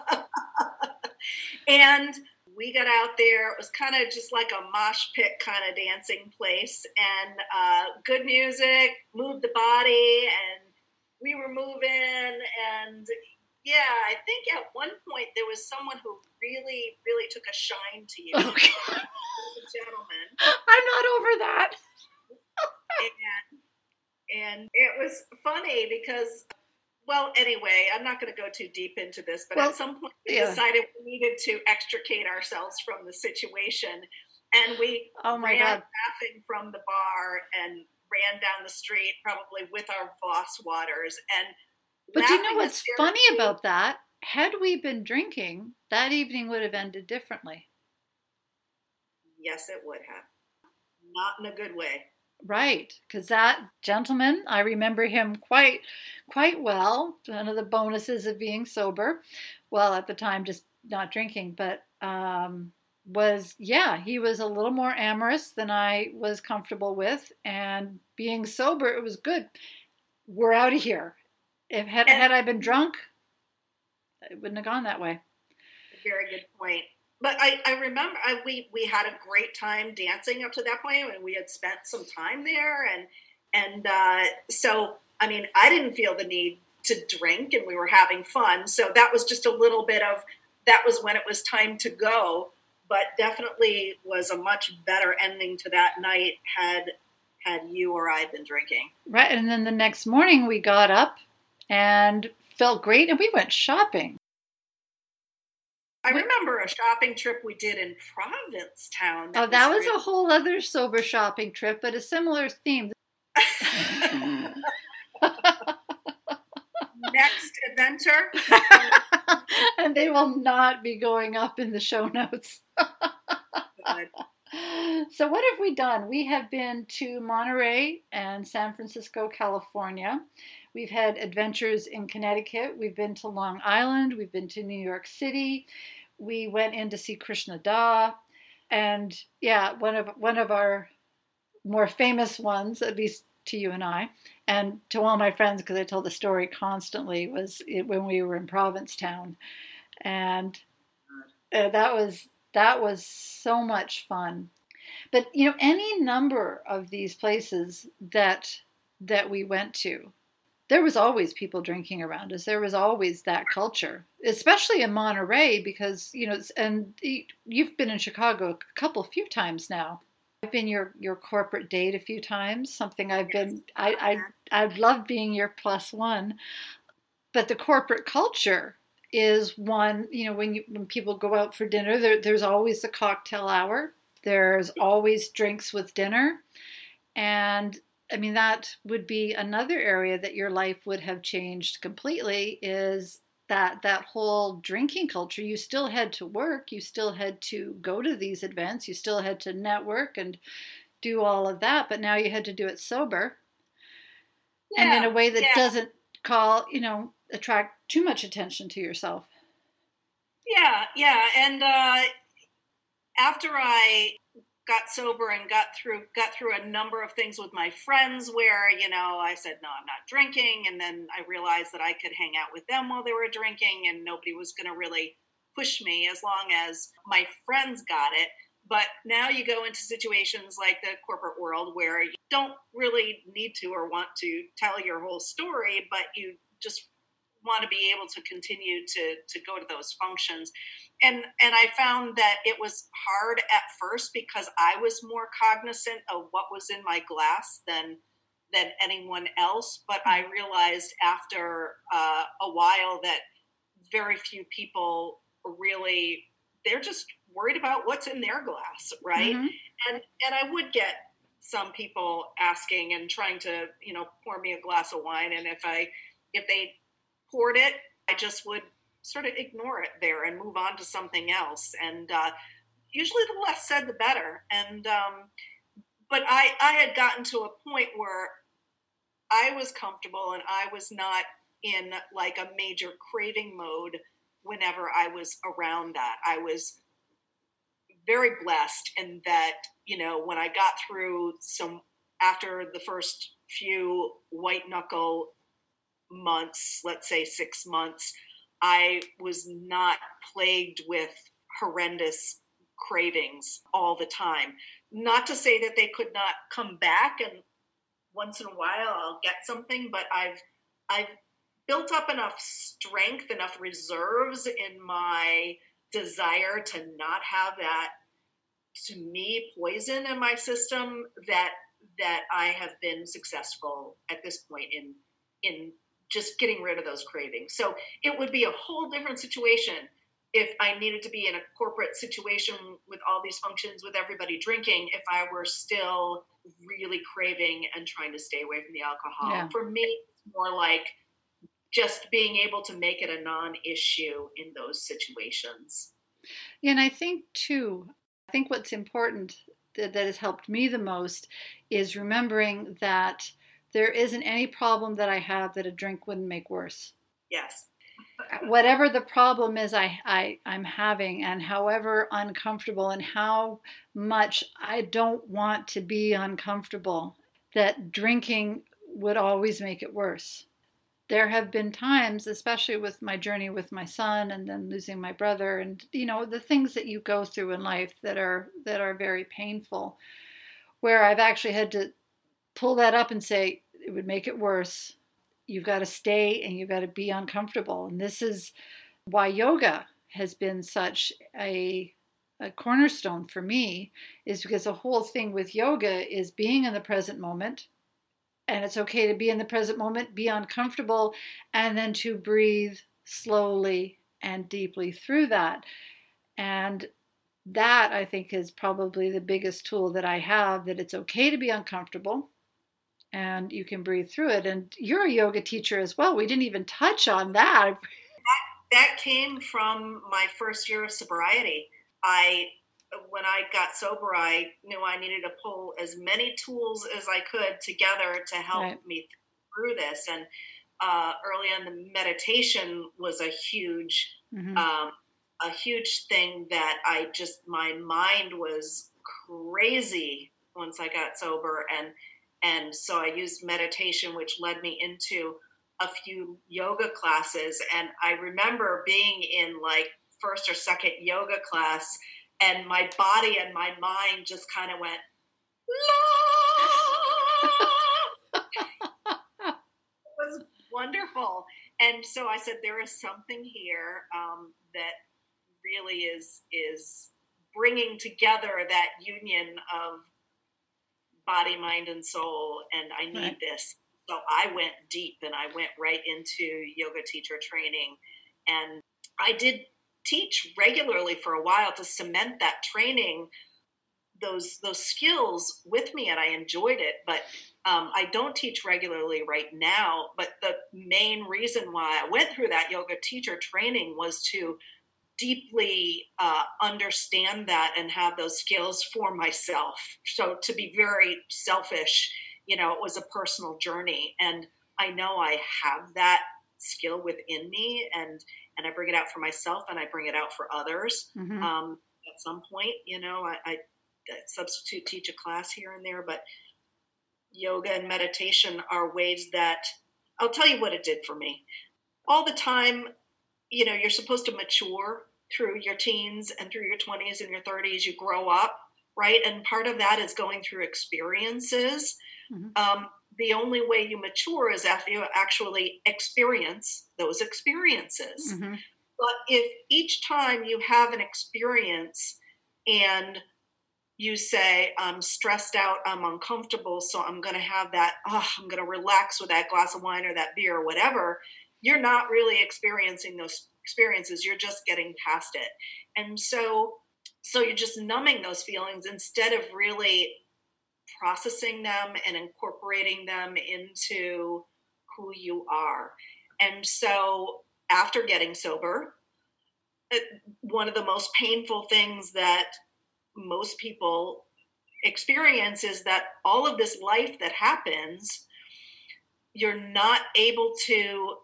and we got out there. It was kind of just like a mosh pit kind of dancing place, and uh, good music, moved the body, and we were moving, and yeah, I think at one point there was someone who really, really took a shine to you. Okay. a gentleman. I'm not over that. and, and it was funny because, well, anyway, I'm not going to go too deep into this, but well, at some point we yeah. decided we needed to extricate ourselves from the situation. And we oh my ran God. laughing from the bar and ran down the street, probably with our Voss waters. And but do you know what's funny about that? Had we been drinking, that evening would have ended differently. Yes, it would have. Not in a good way. Right, because that gentleman, I remember him quite, quite well. One of the bonuses of being sober, well, at the time, just not drinking, but um, was yeah, he was a little more amorous than I was comfortable with, and being sober, it was good. We're out of here. If had, and, had I been drunk, it wouldn't have gone that way. Very good point. But I, I remember I, we we had a great time dancing up to that point, and we had spent some time there, and and uh, so I mean I didn't feel the need to drink, and we were having fun. So that was just a little bit of that was when it was time to go. But definitely was a much better ending to that night had had you or I been drinking. Right, and then the next morning we got up and felt great. And we went shopping. I remember a shopping trip we did in Provincetown. That oh, that was, was really... a whole other sober shopping trip, but a similar theme. Next adventure. and they will not be going up in the show notes. So, what have we done? We have been to Monterey and San Francisco, California. We've had adventures in Connecticut. We've been to Long Island. We've been to New York City. We went in to see Krishna Das. And yeah, one of one of our more famous ones, at least to you and I, and to all my friends, because I told the story constantly, was when we were in Provincetown, and uh, that was that was so much fun. But you know, any number of these places that that we went to, there was always people drinking around us. There was always that culture, especially in Monterey, because you know, and you've been in Chicago a couple, few times now. I've been your your corporate date a few times. Something I've been. I I I love being your plus one, but the corporate culture is one, you know, when you when people go out for dinner, there, there's always the cocktail hour. There's always drinks with dinner. And I mean that would be another area that your life would have changed completely is that that whole drinking culture you still had to work you still had to go to these events you still had to network and do all of that but now you had to do it sober yeah, and in a way that yeah. doesn't call you know attract too much attention to yourself. Yeah yeah and uh, after i got sober and got through got through a number of things with my friends where you know I said no I'm not drinking and then I realized that I could hang out with them while they were drinking and nobody was going to really push me as long as my friends got it. But now you go into situations like the corporate world where you don't really need to or want to tell your whole story but you just want to be able to continue to to go to those functions. And and i found that it was hard at first because i was more cognizant of what was in my glass than than anyone else. But i realized after uh, a while that very few people really they're just worried about what's in their glass right? Mm-hmm. and and i would get some people asking and trying to you know pour me a glass of wine. And if i if they poured it i just would sort of ignore it there and move on to something else. And uh, usually, the less said, the better. And um, but I I had gotten to a point where I was comfortable and I was not in like a major craving mode whenever I was around that. I was very blessed in that you know when I got through some after the first few white knuckle months, let's say six months, I was not plagued with horrendous cravings all the time. Not to say that they could not come back and once in a while I'll get something, but I've I've built up enough strength, enough reserves in my desire to not have that to me poison in my system that that I have been successful at this point in in just getting rid of those cravings. So it would be a whole different situation if I needed to be in a corporate situation with all these functions with everybody drinking, if I were still really craving and trying to stay away from the alcohol. Yeah. For me, it's more like just being able to make it a non issue in those situations. Yeah, and I think too, I think what's important that, that has helped me the most is remembering that there isn't any problem that I have that a drink wouldn't make worse. Yes. Whatever the problem is I, I I'm having and however uncomfortable and how much I don't want to be uncomfortable, that drinking would always make it worse. There have been times, especially with my journey with my son and then losing my brother and you know the things that you go through in life that are that are very painful where I've actually had to pull that up and say it would make it worse. You've got to stay and you've got to be uncomfortable. And this is why yoga has been such a, a cornerstone for me, is because the whole thing with yoga is being in the present moment. And it's okay to be in the present moment, be uncomfortable, and then to breathe slowly and deeply through that. And that I think is probably the biggest tool that I have that it's okay to be uncomfortable and you can breathe through it. And you're a yoga teacher as well. We didn't even touch on that. That, that came from my first year of sobriety. I when I got sober, I knew I needed to pull as many tools as I could together to help right. me through this. And uh, early on, the meditation was a huge, mm-hmm. um, a huge thing that I just my mind was crazy once I got sober, and and so I used meditation, which led me into a few yoga classes. And I remember being in like first or second yoga class, and my body and my mind just kind of went, it was wonderful. And so I said, there is something here um, that really is is bringing together that union of body, mind, and soul, and I need right. this. So I went deep and I went right into yoga teacher training. And I did teach regularly for a while to cement that training those those skills with me and I enjoyed it but um, I don't teach regularly right now but the main reason why I went through that yoga teacher training was to deeply uh, understand that and have those skills for myself so to be very selfish you know it was a personal journey and I know I have that skill within me and and I bring it out for myself and I bring it out for others. Mm-hmm. Um, at some point, you know, I, I, substitute teach a class here and there, but yoga and meditation are ways that I'll tell you what it did for me. All the time, you know, you're supposed to mature through your teens and through your 20s and your 30s. You grow up, right? And part of that is going through experiences. Mm-hmm. Um, the only way you mature is after you actually experience those experiences. Mm-hmm. But if each time you have an experience and you say, I'm stressed out, I'm uncomfortable, so I'm going to have that, oh, I'm going to relax with that glass of wine or that beer or whatever, you're not really experiencing those experiences. You're just getting past it. And so, so you're just numbing those feelings instead of really processing them and incorporating them into who you are. And so, after getting sober, one of the most painful things that most people experience is that all of this life that happens, you're not able to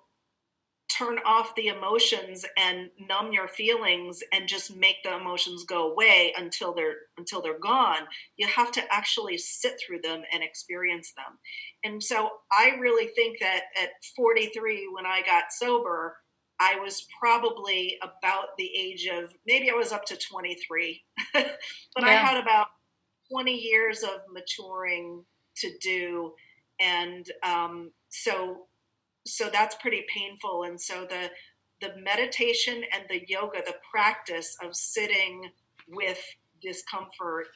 turn off the emotions and numb your feelings and just make the emotions go away until they're until they're gone. You have to actually sit through them and experience them. And so i really think that at 43 when i got sober i was probably about the age of maybe i was up to 23 but yeah. i had about 20 years of maturing to do. And um, so so that's pretty painful. And so the the meditation and the yoga the practice of sitting with discomfort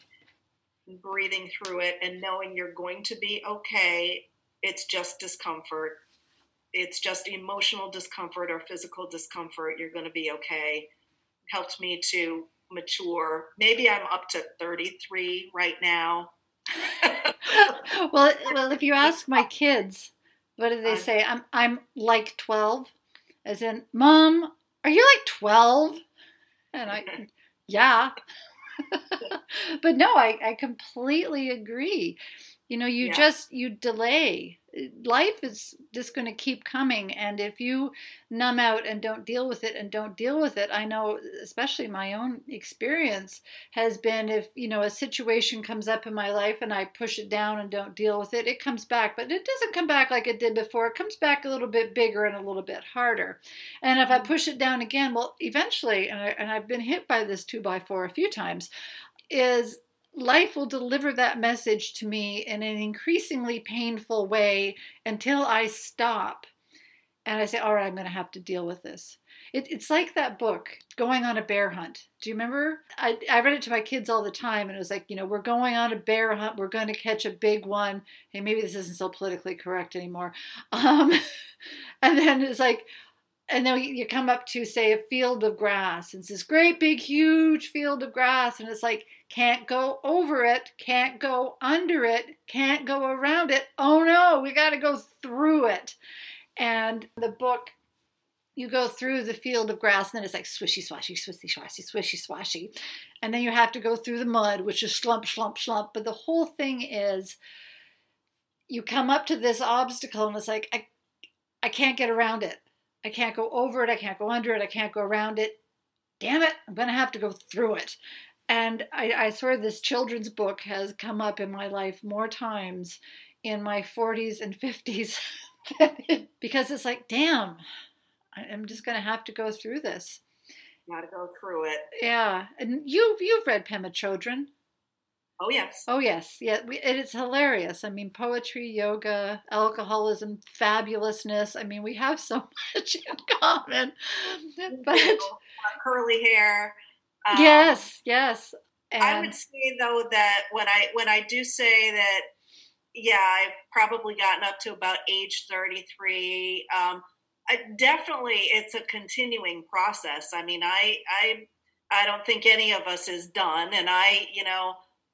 breathing through it and knowing you're going to be okay it's just discomfort. It's just emotional discomfort or physical discomfort. You're going to be okay. Helped me to mature. Maybe i'm up to 33 right now. Well well if you ask my kids what do they um, say? I'm I'm like 12. As in, Mom, are you like 12? And I yeah. but no, I, I completely agree. You know, you yeah. just you delay life is just going to keep coming and if you numb out and don't deal with it and don't deal with it i know especially my own experience has been if you know a situation comes up in my life and i push it down and don't deal with it it comes back but it doesn't come back like it did before it comes back a little bit bigger and a little bit harder and if i mm-hmm. push it down again well eventually and, I, and i've been hit by this two by four a few times is life will deliver that message to me in an increasingly painful way until I stop and I say, all right, I'm going to have to deal with this. It, it's like that book, Going on a Bear Hunt. Do you remember? I, I read it to my kids all the time, and it was like, you know, we're going on a bear hunt. We're going to catch a big one. Hey, maybe this isn't so politically correct anymore. Um, and then it's like, and then you come up to, say, a field of grass, and it's this great big, huge field of grass, and it's like, can't go over it, can't go under it, can't go around it. Oh no, we got to go through it. And the book, you go through the field of grass, and then it's like swishy swashy, swishy swashy, swishy swashy. And then you have to go through the mud, which is slump, slump, slump. But the whole thing is you come up to this obstacle, and it's like, I, I can't get around it. I can't go over it. I can't go under it. I can't go around it. Damn it, I'm going to have to go through it. And I, I swear this children's book has come up in my life more times in my 40s and 50s because it's like, damn, I'm just going to have to go through this. Got to go through it. Yeah, and you you've read Pema Chodron. Oh yes. Oh yes. Yeah, it's hilarious. I mean, poetry, yoga, alcoholism, fabulousness. I mean, we have so much in common. But curly hair. Um, yes, yes. And I would say though that when I when I do say that, yeah, I've probably gotten up to about age thirty three. Um, I, definitely, it's a continuing process. I mean, I, I, I don't think any of us is done, and I, you know,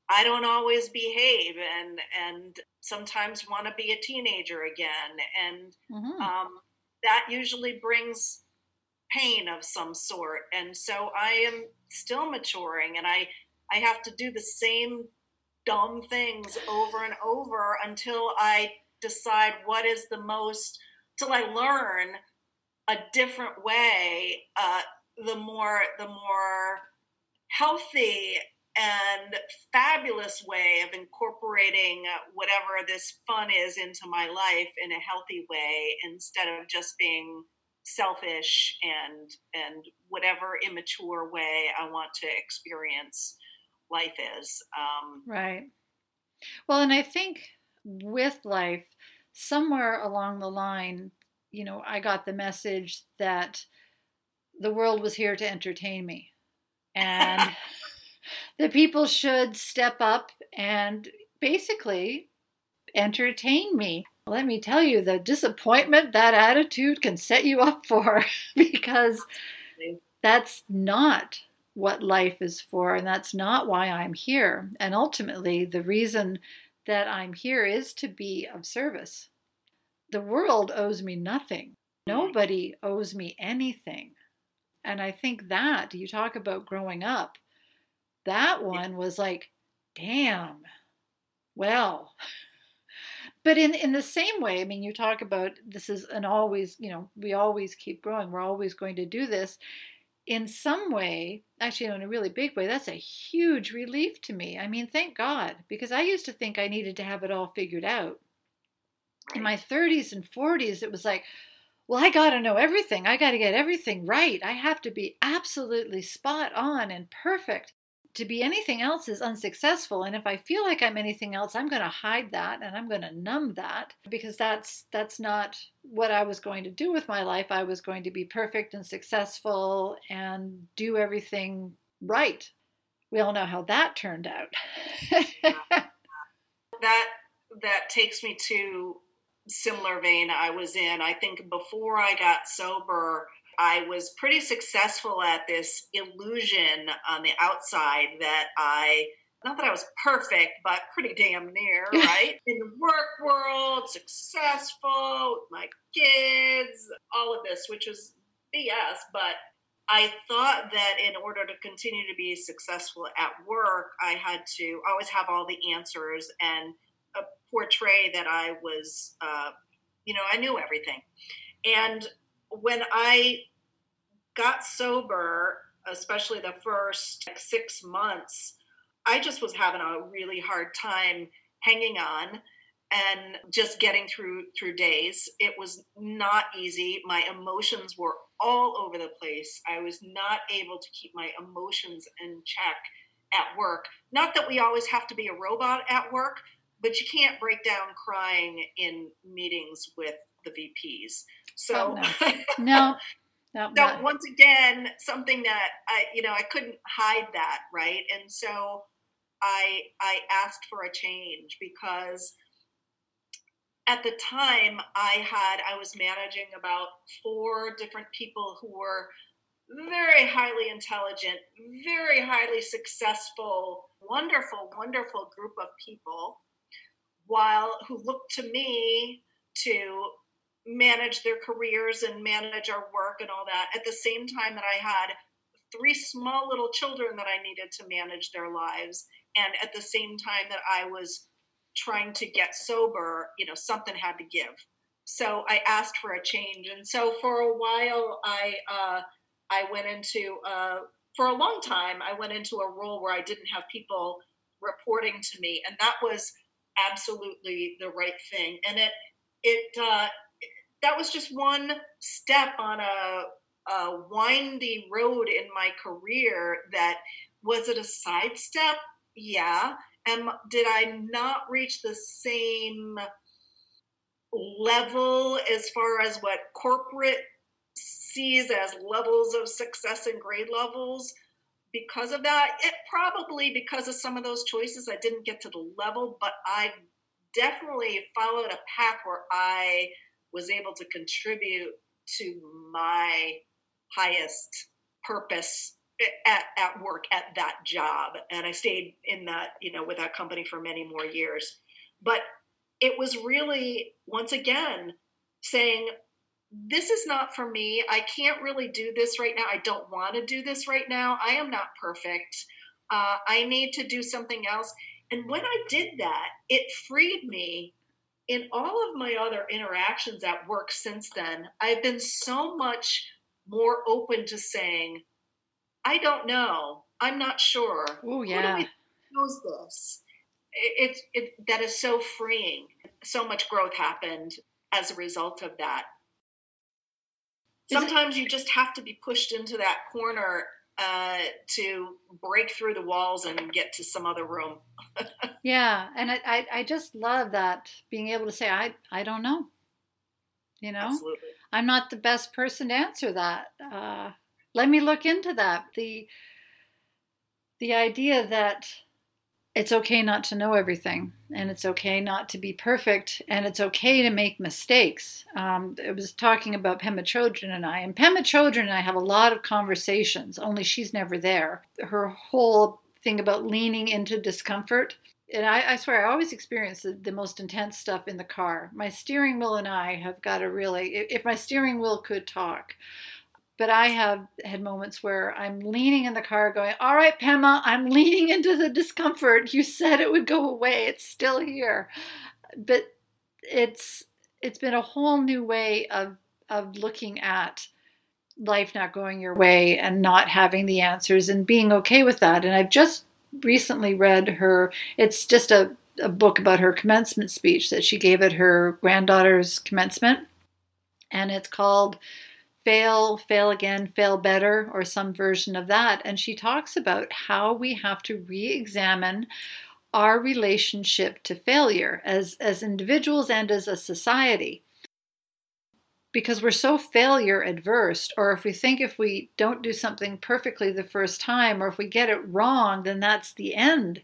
I don't always behave, and and sometimes want to be a teenager again, and mm-hmm. um, that usually brings pain of some sort. And so I am still maturing, and I I have to do the same dumb things over and over until I decide what is the most till I learn a different way, uh, the more the more healthy and fabulous way of incorporating whatever this fun is into my life in a healthy way instead of just being selfish and and whatever immature way I want to experience life is. Um, right. Well, and I think with life, somewhere along the line, you know, I got the message that the world was here to entertain me. And the people should step up and basically entertain me. Let me tell you, the disappointment that attitude can set you up for because that's not what life is for, and that's not why I'm here. And ultimately, the reason that I'm here is to be of service. The world owes me nothing, nobody owes me anything. And I think that you talk about growing up, that one was like, damn, well. But in, in the same way, I mean, you talk about this is an always, you know, we always keep growing. We're always going to do this. In some way, actually, in a really big way, that's a huge relief to me. I mean, thank God, because I used to think I needed to have it all figured out. In my 30s and 40s, it was like, well, I got to know everything. I got to get everything right. I have to be absolutely spot on and perfect to be anything else is unsuccessful. And if i feel like i'm anything else i'm going to hide that and i'm going to numb that because that's that's not what i was going to do with my life. I was going to be perfect and successful and do everything right. We all know how that turned out. That that takes me to similar vein i was in. I think before i got sober I was pretty successful at this illusion on the outside that I, not that I was perfect, but pretty damn near, right? In the work world, successful, my kids, all of this, which was BS, but I thought that in order to continue to be successful at work, I had to always have all the answers and uh, portray that I was, uh, you know, I knew everything. And when I got sober, especially the first six months, I just was having a really hard time hanging on and just getting through through days. It was not easy. My emotions were all over the place. I was not able to keep my emotions in check at work. Not that we always have to be a robot at work but you can't break down crying in meetings with the VPs. So oh, no. no. so not. once again, something that I, you know, I couldn't hide that, right? And so I I asked for a change because at the time I had I was managing about four different people who were very highly intelligent, very highly successful, wonderful, wonderful group of people, while who looked to me to manage their careers and manage our work and all that. At the same time that I had three small little children that I needed to manage their lives. And at the same time that I was trying to get sober, you know, something had to give. So I asked for a change. And so for a while I uh I went into uh for a long time I went into a role where I didn't have people reporting to me. And that was absolutely the right thing. And it it uh that was just one step on a, a windy road in my career that was it a sidestep? Yeah. And did i not reach the same level as far as what corporate sees as levels of success and grade levels because of that? It probably because of some of those choices i didn't get to the level but i definitely followed a path where i was able to contribute to my highest purpose at, at work at that job. And i stayed in that you know with that company for many more years. But it was really once again saying this is not for me. I can't really do this right now. I don't want to do this right now. I am not perfect. Uh, i need to do something else. And when i did that it freed me in all of my other interactions at work since then i've been so much more open to saying I don't know. I'm not sure. Oh yeah. Who knows this? It's it, it, that is so freeing. So much growth happened as a result of that. Sometimes you just have to be pushed into that corner uh, to break through the walls and get to some other room. yeah, and I, I, I just love that being able to say I I don't know. You know, Absolutely. I'm not the best person to answer that. Uh, let me look into that. The the idea that it's okay not to know everything and it's okay not to be perfect and it's okay to make mistakes. Um, I was talking about Pema Chodron and I, and Pema Chodron and I have a lot of conversations, only she's never there. Her whole thing about leaning into discomfort. And I, I swear, I always experience the, the, most intense stuff in the car. My steering wheel and I have got to really, if my steering wheel could talk, but I have had moments where I'm leaning in the car going, All right, Pema, I'm leaning into the discomfort. You said it would go away. It's still here. But it's it's been a whole new way of of looking at life not going your way and not having the answers and being okay with that. And I've just recently read her it's just a, a book about her commencement speech that she gave at her granddaughter's commencement. And it's called fail, fail again, fail better, or some version of that. And she talks about how we have to re examine our relationship to failure as, as individuals and as a society. Because we're so failure adverse, or if we think if we don't do something perfectly the first time, or if we get it wrong, then that's the end.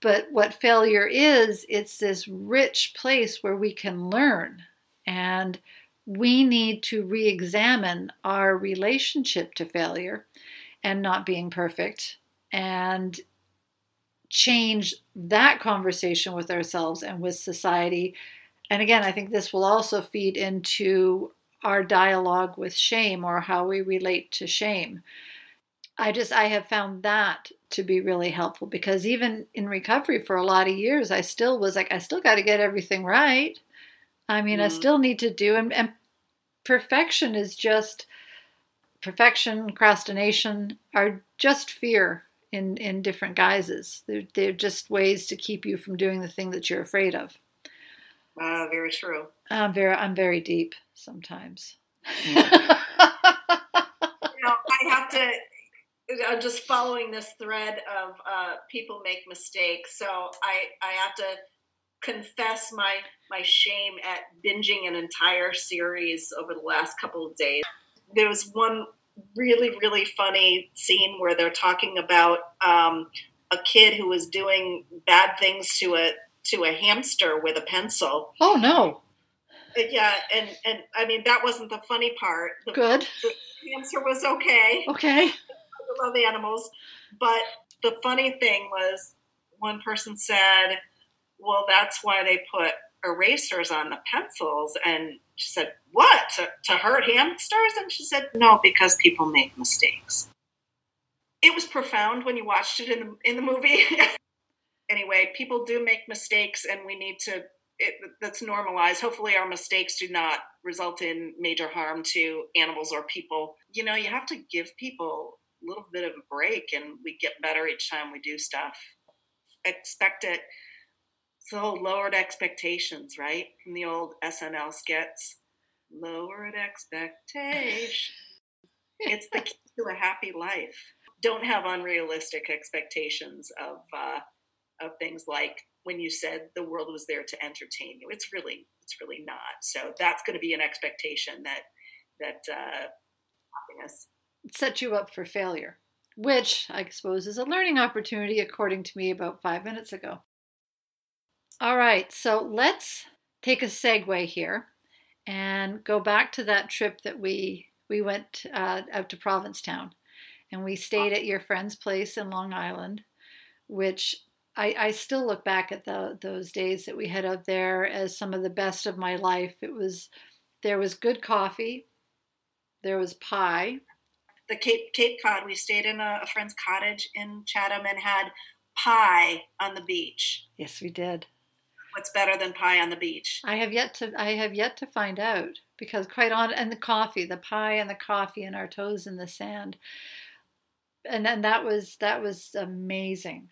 But what failure is, it's this rich place where we can learn. And we need to re examine our relationship to failure and not being perfect and change that conversation with ourselves and with society. And again, I think this will also feed into our dialogue with shame or how we relate to shame. I just I have found that to be really helpful because even in recovery for a lot of years I still was like I still got to get everything right. I mean, mm-hmm. I still need to do, and, and perfection is just perfection, procrastination are just fear in, in different guises. They're, they're just ways to keep you from doing the thing that you're afraid of. Uh, very true. I'm very, I'm very deep sometimes. you know, I have to. I'm just following this thread of uh, people make mistakes, so I I have to confess my my shame at binging an entire series over the last couple of days. There was one really really funny scene where they're talking about um, a kid who was doing bad things to a to a hamster with a pencil. Oh no! Uh, yeah, and and I mean that wasn't the funny part. The, Good. The hamster was okay. Okay. I love animals, but the funny thing was one person said well, that's why they put erasers on the pencils. And she said, what? To, to hurt hamsters? And she said, no, because people make mistakes. It was profound when you watched it in the, in the movie. anyway, people do make mistakes, and we need to. It, that's normalized. Hopefully, our mistakes do not result in major harm to animals or people. You know, you have to give people a little bit of a break, and we get better each time we do stuff. Expect it so lowered expectations, right? From the old SNL skits. Lowered expectations. it's the key to a happy life. Don't have unrealistic expectations of uh, of things like when you said the world was there to entertain you. It's really it's really not. So that's going to be an expectation that that uh, happiness set you up for failure, which I suppose is a learning opportunity, according to me, about five minutes ago. All right, so let's take a segue here and go back to that trip that we we went uh, out to Provincetown, and we stayed at your friend's place in Long Island, which I, I still look back at the, those days that we had out there as some of the best of my life. It was there was good coffee, there was pie. The Cape Cape Cod. We stayed in a, a friend's cottage in Chatham and had pie on the beach. Yes, we did. What's better than pie on the beach? I have yet to I have yet to find out because quite on and the coffee, the pie and the coffee and our toes in the sand. And then that was that was amazing.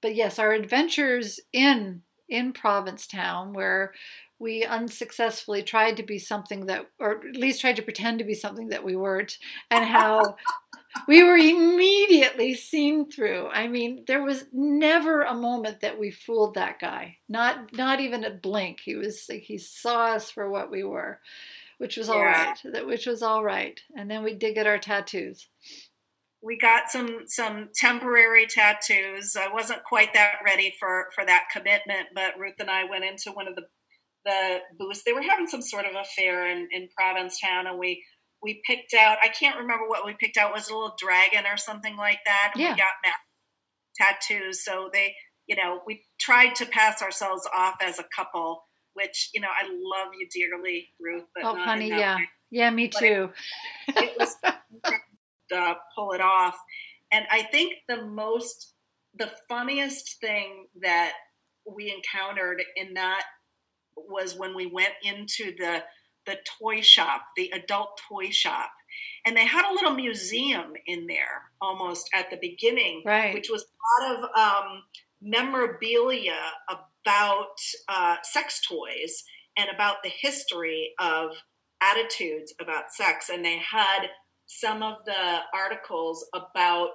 But yes, our adventures in in Provincetown where we unsuccessfully tried to be something that or at least tried to pretend to be something that we weren't and how we were immediately seen through. I mean, there was never a moment that we fooled that guy. Not not even a blink. He was he saw us for what we were, which was all Yeah. right. That which was all right. And then we did get our tattoos. we got some some temporary tattoos. I wasn't quite that ready for for that commitment, but Ruth and I went into one of the the booths. They were having some sort of a fair in in Provincetown, and we we picked out. I can't remember what we picked out. Was it a little dragon or something like that? Yeah. We got tattoos, so they you know we tried to pass ourselves off as a couple. Which you know I love you dearly, Ruth. But Oh, honey, yeah. way Yeah, me But it- too. it was uh, pull it off. And I think the most, the funniest thing that we encountered in that was when we went into the the toy shop, the adult toy shop, and they had a little museum in there almost at the beginning, Right. which was a lot of um, memorabilia about uh, sex toys and about the history of attitudes about sex. And they had some of the articles about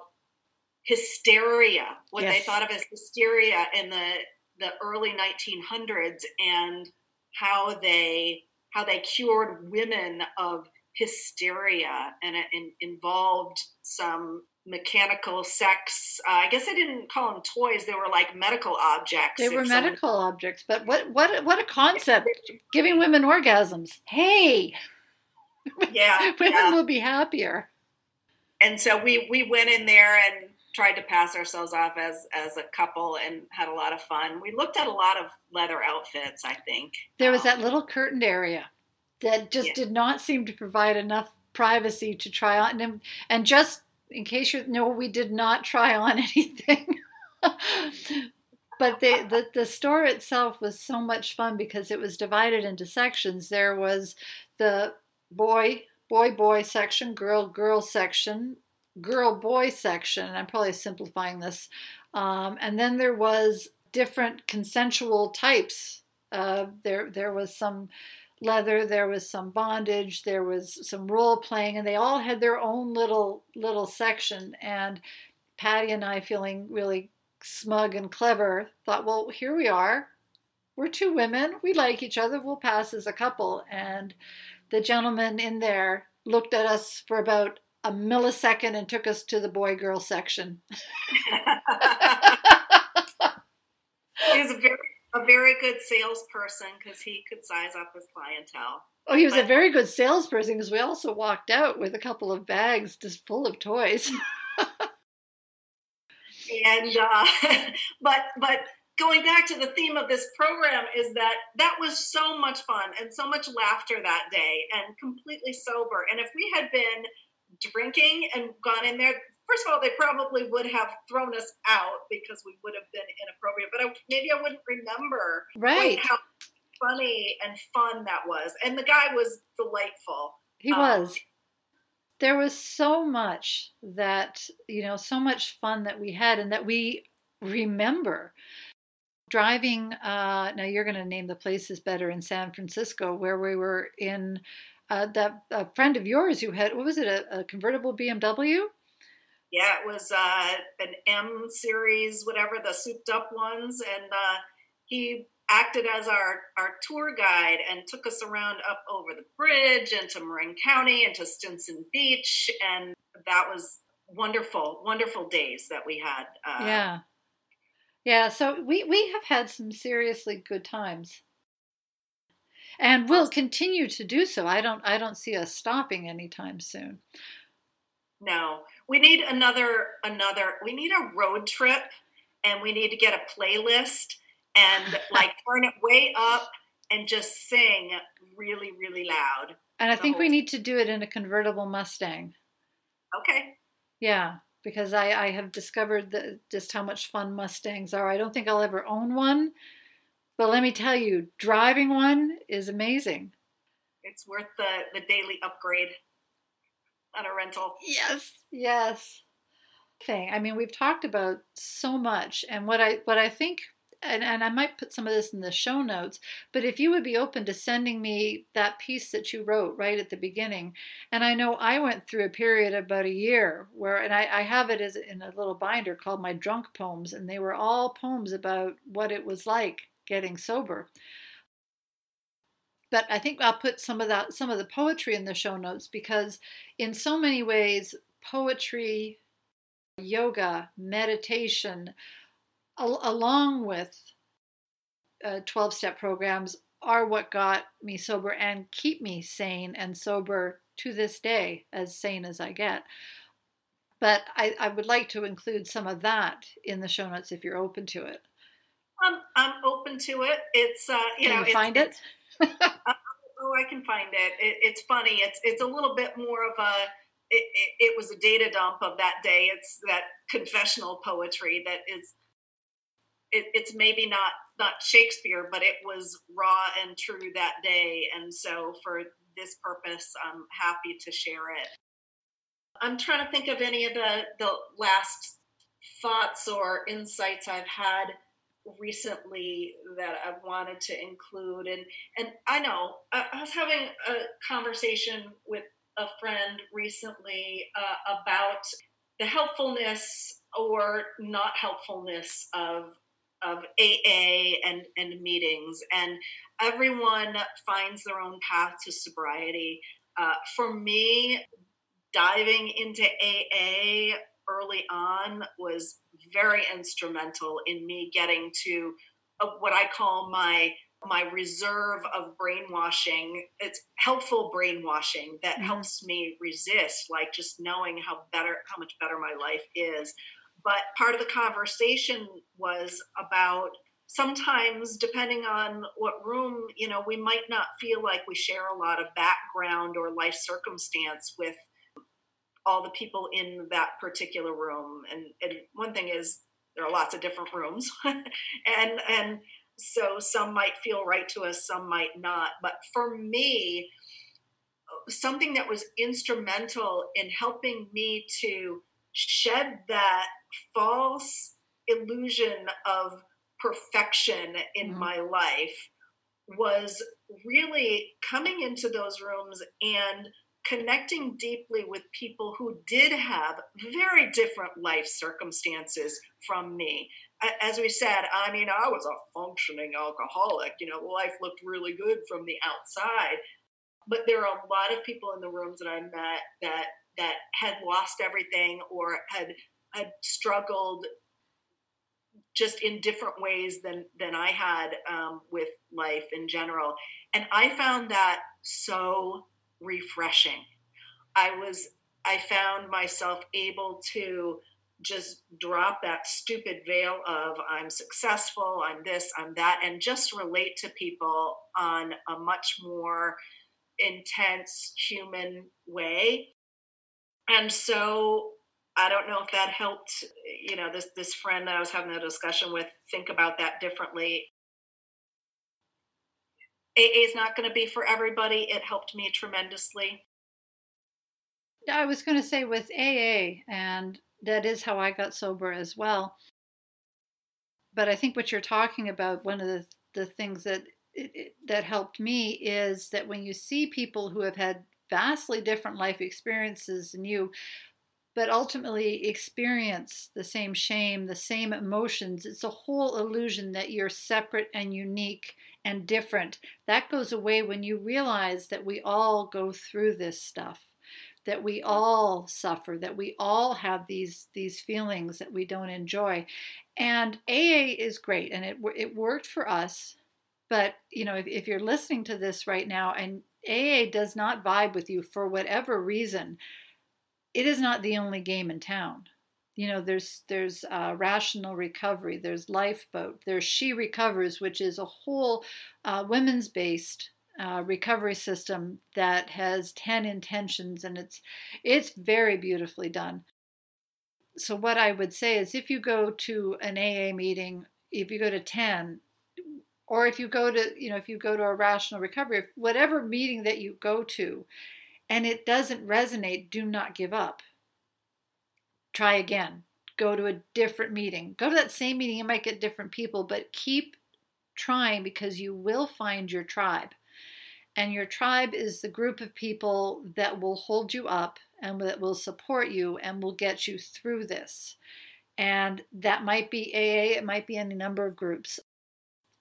hysteria, what they thought of as hysteria in the the early 1900s, and how they how they cured women of hysteria, and it in, involved some mechanical sex. Uh, I guess I didn't call them toys; they were like medical objects. They were someone- medical objects, but what what what a concept! Giving women orgasms. Hey, Yeah, women yeah. will be happier. and so we we went in there and tried to pass ourselves off as as a couple and had a lot of fun. We looked at a lot of leather outfits. I think There was Um, that little curtained area that just Yeah. did not seem to provide enough privacy to try on. And, and just in case you know, we did not try on anything. but the, the, the store itself was so much fun because it was divided into sections. There was the boy, boy, boy section, girl, girl section, girl, boy section. I'm probably simplifying this. Um, and then there was different consensual types uh, there there was some leather, there was some bondage, there was some role playing, and they all had their own little little section. And Patti and I, feeling really smug and clever, thought, well, here we are. We're two women. We like each other. We'll pass as a couple. And the gentleman in there looked at us for about a millisecond and took us to the boy girl section. he was a very a very good salesperson because he could size up his clientele. Oh, he was a very good salesperson because we also walked out with a couple of bags just full of toys. and uh, but but going back to the theme of this program is that that was so much fun and so much laughter that day and completely sober and if we had been drinking and gone in there first of all they probably would have thrown us out because we would have been inappropriate but I, maybe i wouldn't remember right. how funny and fun that was and the guy was delightful He Um, was. There was so much that, you know, so much fun that we had and that we remember. Driving, uh, now you're going to name the places better in San Francisco, where we were in uh, that a friend of yours who had, what was it, a, a convertible BMW? Yeah, it was uh, an M series, whatever the souped up ones, and uh, he acted as our our tour guide and took us around up over the bridge and to Marin County and to Stinson Beach, and that was wonderful, wonderful days that we had. Uh, yeah. Yeah, so we, we have had some seriously good times. And we'll continue to do so. I don't I don't see us stopping anytime soon. No. We need another another we need a road trip and we need to get a playlist and like turn it way up and just sing really really loud. And I think we need to do it in a convertible Mustang. Okay. Yeah, because I, I have discovered that just how much fun Mustangs are. I don't think I'll ever own one, but let me tell you, driving one is amazing. It's worth the, the daily upgrade on a rental. Yes, yes. Thing. I mean, we've talked about so much, and what I what I think and, and I might put some of this in the show notes, but if you would be open to sending me that piece that you wrote right at the beginning, and I know I went through a period about a year where, and I, I have it as in a little binder called my drunk poems, and they were all poems about what it was like getting sober. But I think I'll put some of that, some of the poetry in the show notes because, in so many ways, poetry, yoga, meditation, al- along with uh, 12 step programs, are what got me sober and keep me sane and sober to this day, as sane as I get. But I, I would like to include some of that in the show notes if you're open to it. I'm, I'm open to it. It's uh, you can know, you find it. uh, oh, I can find it. it. It's funny. It's it's a little bit more of a. It, it, it was a data dump of that day. It's that confessional poetry that is it, it's maybe not not Shakespeare, but it was raw and true that day. And so, for this purpose, I'm happy to share it. I'm trying to think of any of the the last thoughts or insights I've had recently that I've wanted to include. And and I know I, I was having a conversation with a friend recently uh, about the helpfulness or not helpfulness of of AA and, and meetings, and everyone finds their own path to sobriety. Uh, for me, diving into AA early on was very instrumental in me getting to what I call my my reserve of brainwashing. It's helpful brainwashing that mm-hmm. helps me resist, like just knowing how better, how much better my life is. But part of the conversation was about sometimes, depending on what room, you know, we might not feel like we share a lot of background or life circumstance with all the people in that particular room. And, and one thing is, there are lots of different rooms, and and so some might feel right to us, some might not. But for me, something that was instrumental in helping me to shed that false illusion of perfection in mm-hmm. my life was really coming into those rooms and connecting deeply with people who did have very different life circumstances from me. As we said, I mean, I was a functioning alcoholic. You know, life looked really good from the outside. But there are a lot of people in the rooms that I met that that had lost everything or had had struggled just in different ways than than I had um, with life in general, and I found that so refreshing. I was I found myself able to just drop that stupid veil of I'm successful, I'm this, I'm that, and just relate to people on a much more intense human way. And so I don't know if that helped, you know, this this friend that I was having a discussion with think about that differently. AA is not going to be for everybody. It helped me tremendously. I was going to say with AA, and that is how I got sober as well. But I think what you're talking about, one of the, the things that it, that helped me is that when you see people who have had vastly different life experiences than you, but ultimately experience the same shame, the same emotions. It's a whole illusion that you're separate and unique and different. That goes away when you realize that we all go through this stuff, that we all suffer, that we all have these these feelings that we don't enjoy. And AA is great and it it worked for us But, you know, if, if you're listening to this right now and AA does not vibe with you for whatever reason, it is not the only game in town. You know, there's there's uh, rational recovery, there's lifeboat, there's She Recovers, which is a whole uh, women's based uh, recovery system that has 10 intentions and it's it's very beautifully done. So what i would say is if you go to an aa meeting if you go to 10 or if you go to you know if you go to a rational recovery whatever meeting that you go to and it doesn't resonate do not give up try again. Go to a different meeting. Go to that same meeting you might get different people but keep trying because you will find your tribe. And your tribe is the group of people that will hold you up and that will support you and will get you through this. And that might be aa it might be any number of groups.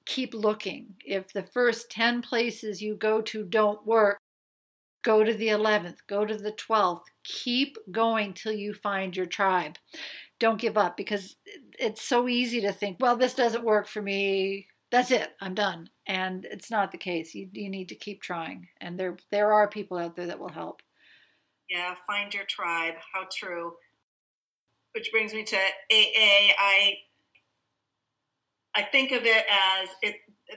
Keep looking. If the first 10 places you go to don't work, go to the 11th, go to the 12th. Keep going till you find your tribe. Don't give up because it's so easy to think, well, this doesn't work for me. That's it. I'm done. And it's not the case. You, you need to keep trying. And there there are people out there that will help. Yeah, find your tribe. How true. Which brings me to AA. I I think of it as it,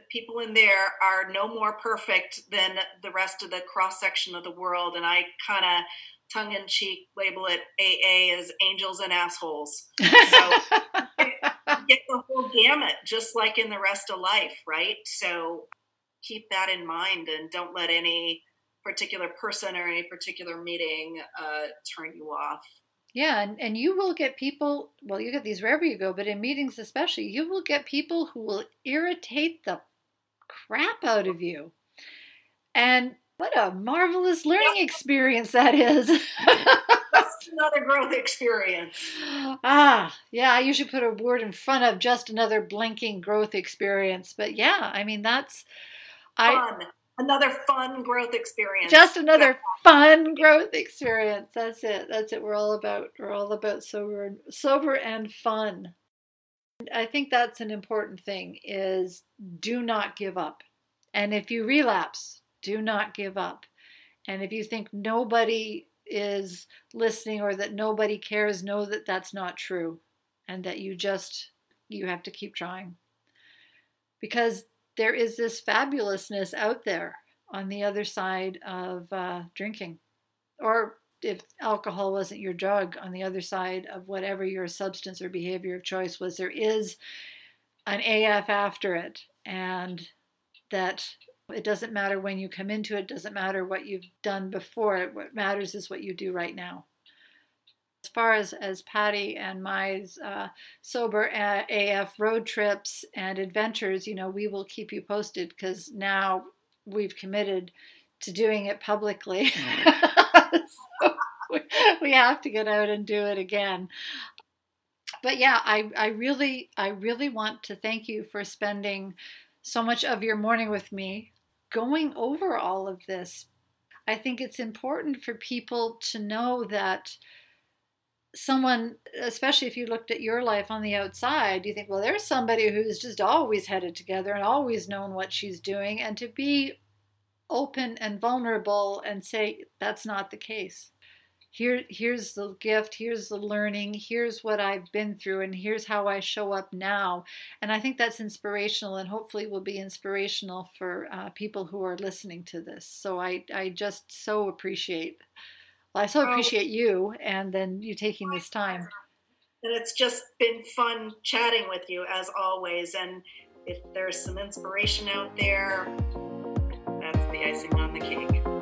people in there are no more perfect than the rest of the cross section of the world, and I kind of tongue in cheek label it AA as angels and assholes. So get the whole gamut, just like in the rest of life, right? So keep that in mind and don't let any particular person or any particular meeting uh, turn you off. Yeah, and, and you will get people, well, you get these wherever you go, but in meetings especially, you will get people who will irritate the crap out of you. And what a marvelous learning experience that is. just another growth experience. Ah, yeah, I usually put a word in front of just another blinking growth experience. But yeah, I mean, that's. Fun. Another fun growth experience. Just another fun growth experience. That's it. That's it. We're all about. We're all about sober, sober and fun. I think that's an important thing. Is do not give up, and if you relapse, do not give up. And if you think nobody is listening or that nobody cares, know that that's not true, and that you just you have to keep trying because there is this fabulousness out there on the other side of uh, drinking. Or if alcohol wasn't your drug, on the other side of whatever your substance or behavior of choice was, there is an AF after it. And that it doesn't matter when you come into it, doesn't matter what you've done before. What matters is what you do right now as far as, as Patti and my uh, sober AF road trips and adventures, you know, we will keep you posted because now we've committed to doing it publicly. so we, we have to get out and do it again. But yeah, I, I really I really want to thank you for spending so much of your morning with me going over all of this. I think it's important for people to know that someone, especially if you looked at your life on the outside, you think, well, there's somebody who's just always headed together and always known what she's doing. And to be open and vulnerable and say, that's not the case. Here, here's the gift, here's the learning, here's what I've been through, and here's how I show up now. And I think that's inspirational and hopefully will be inspirational for uh, people who are listening to this. So I, I just so appreciate well, I so oh. appreciate you and then you taking this time. And it's just been fun chatting with you as always. And if there's some inspiration out there, that's the icing on the cake.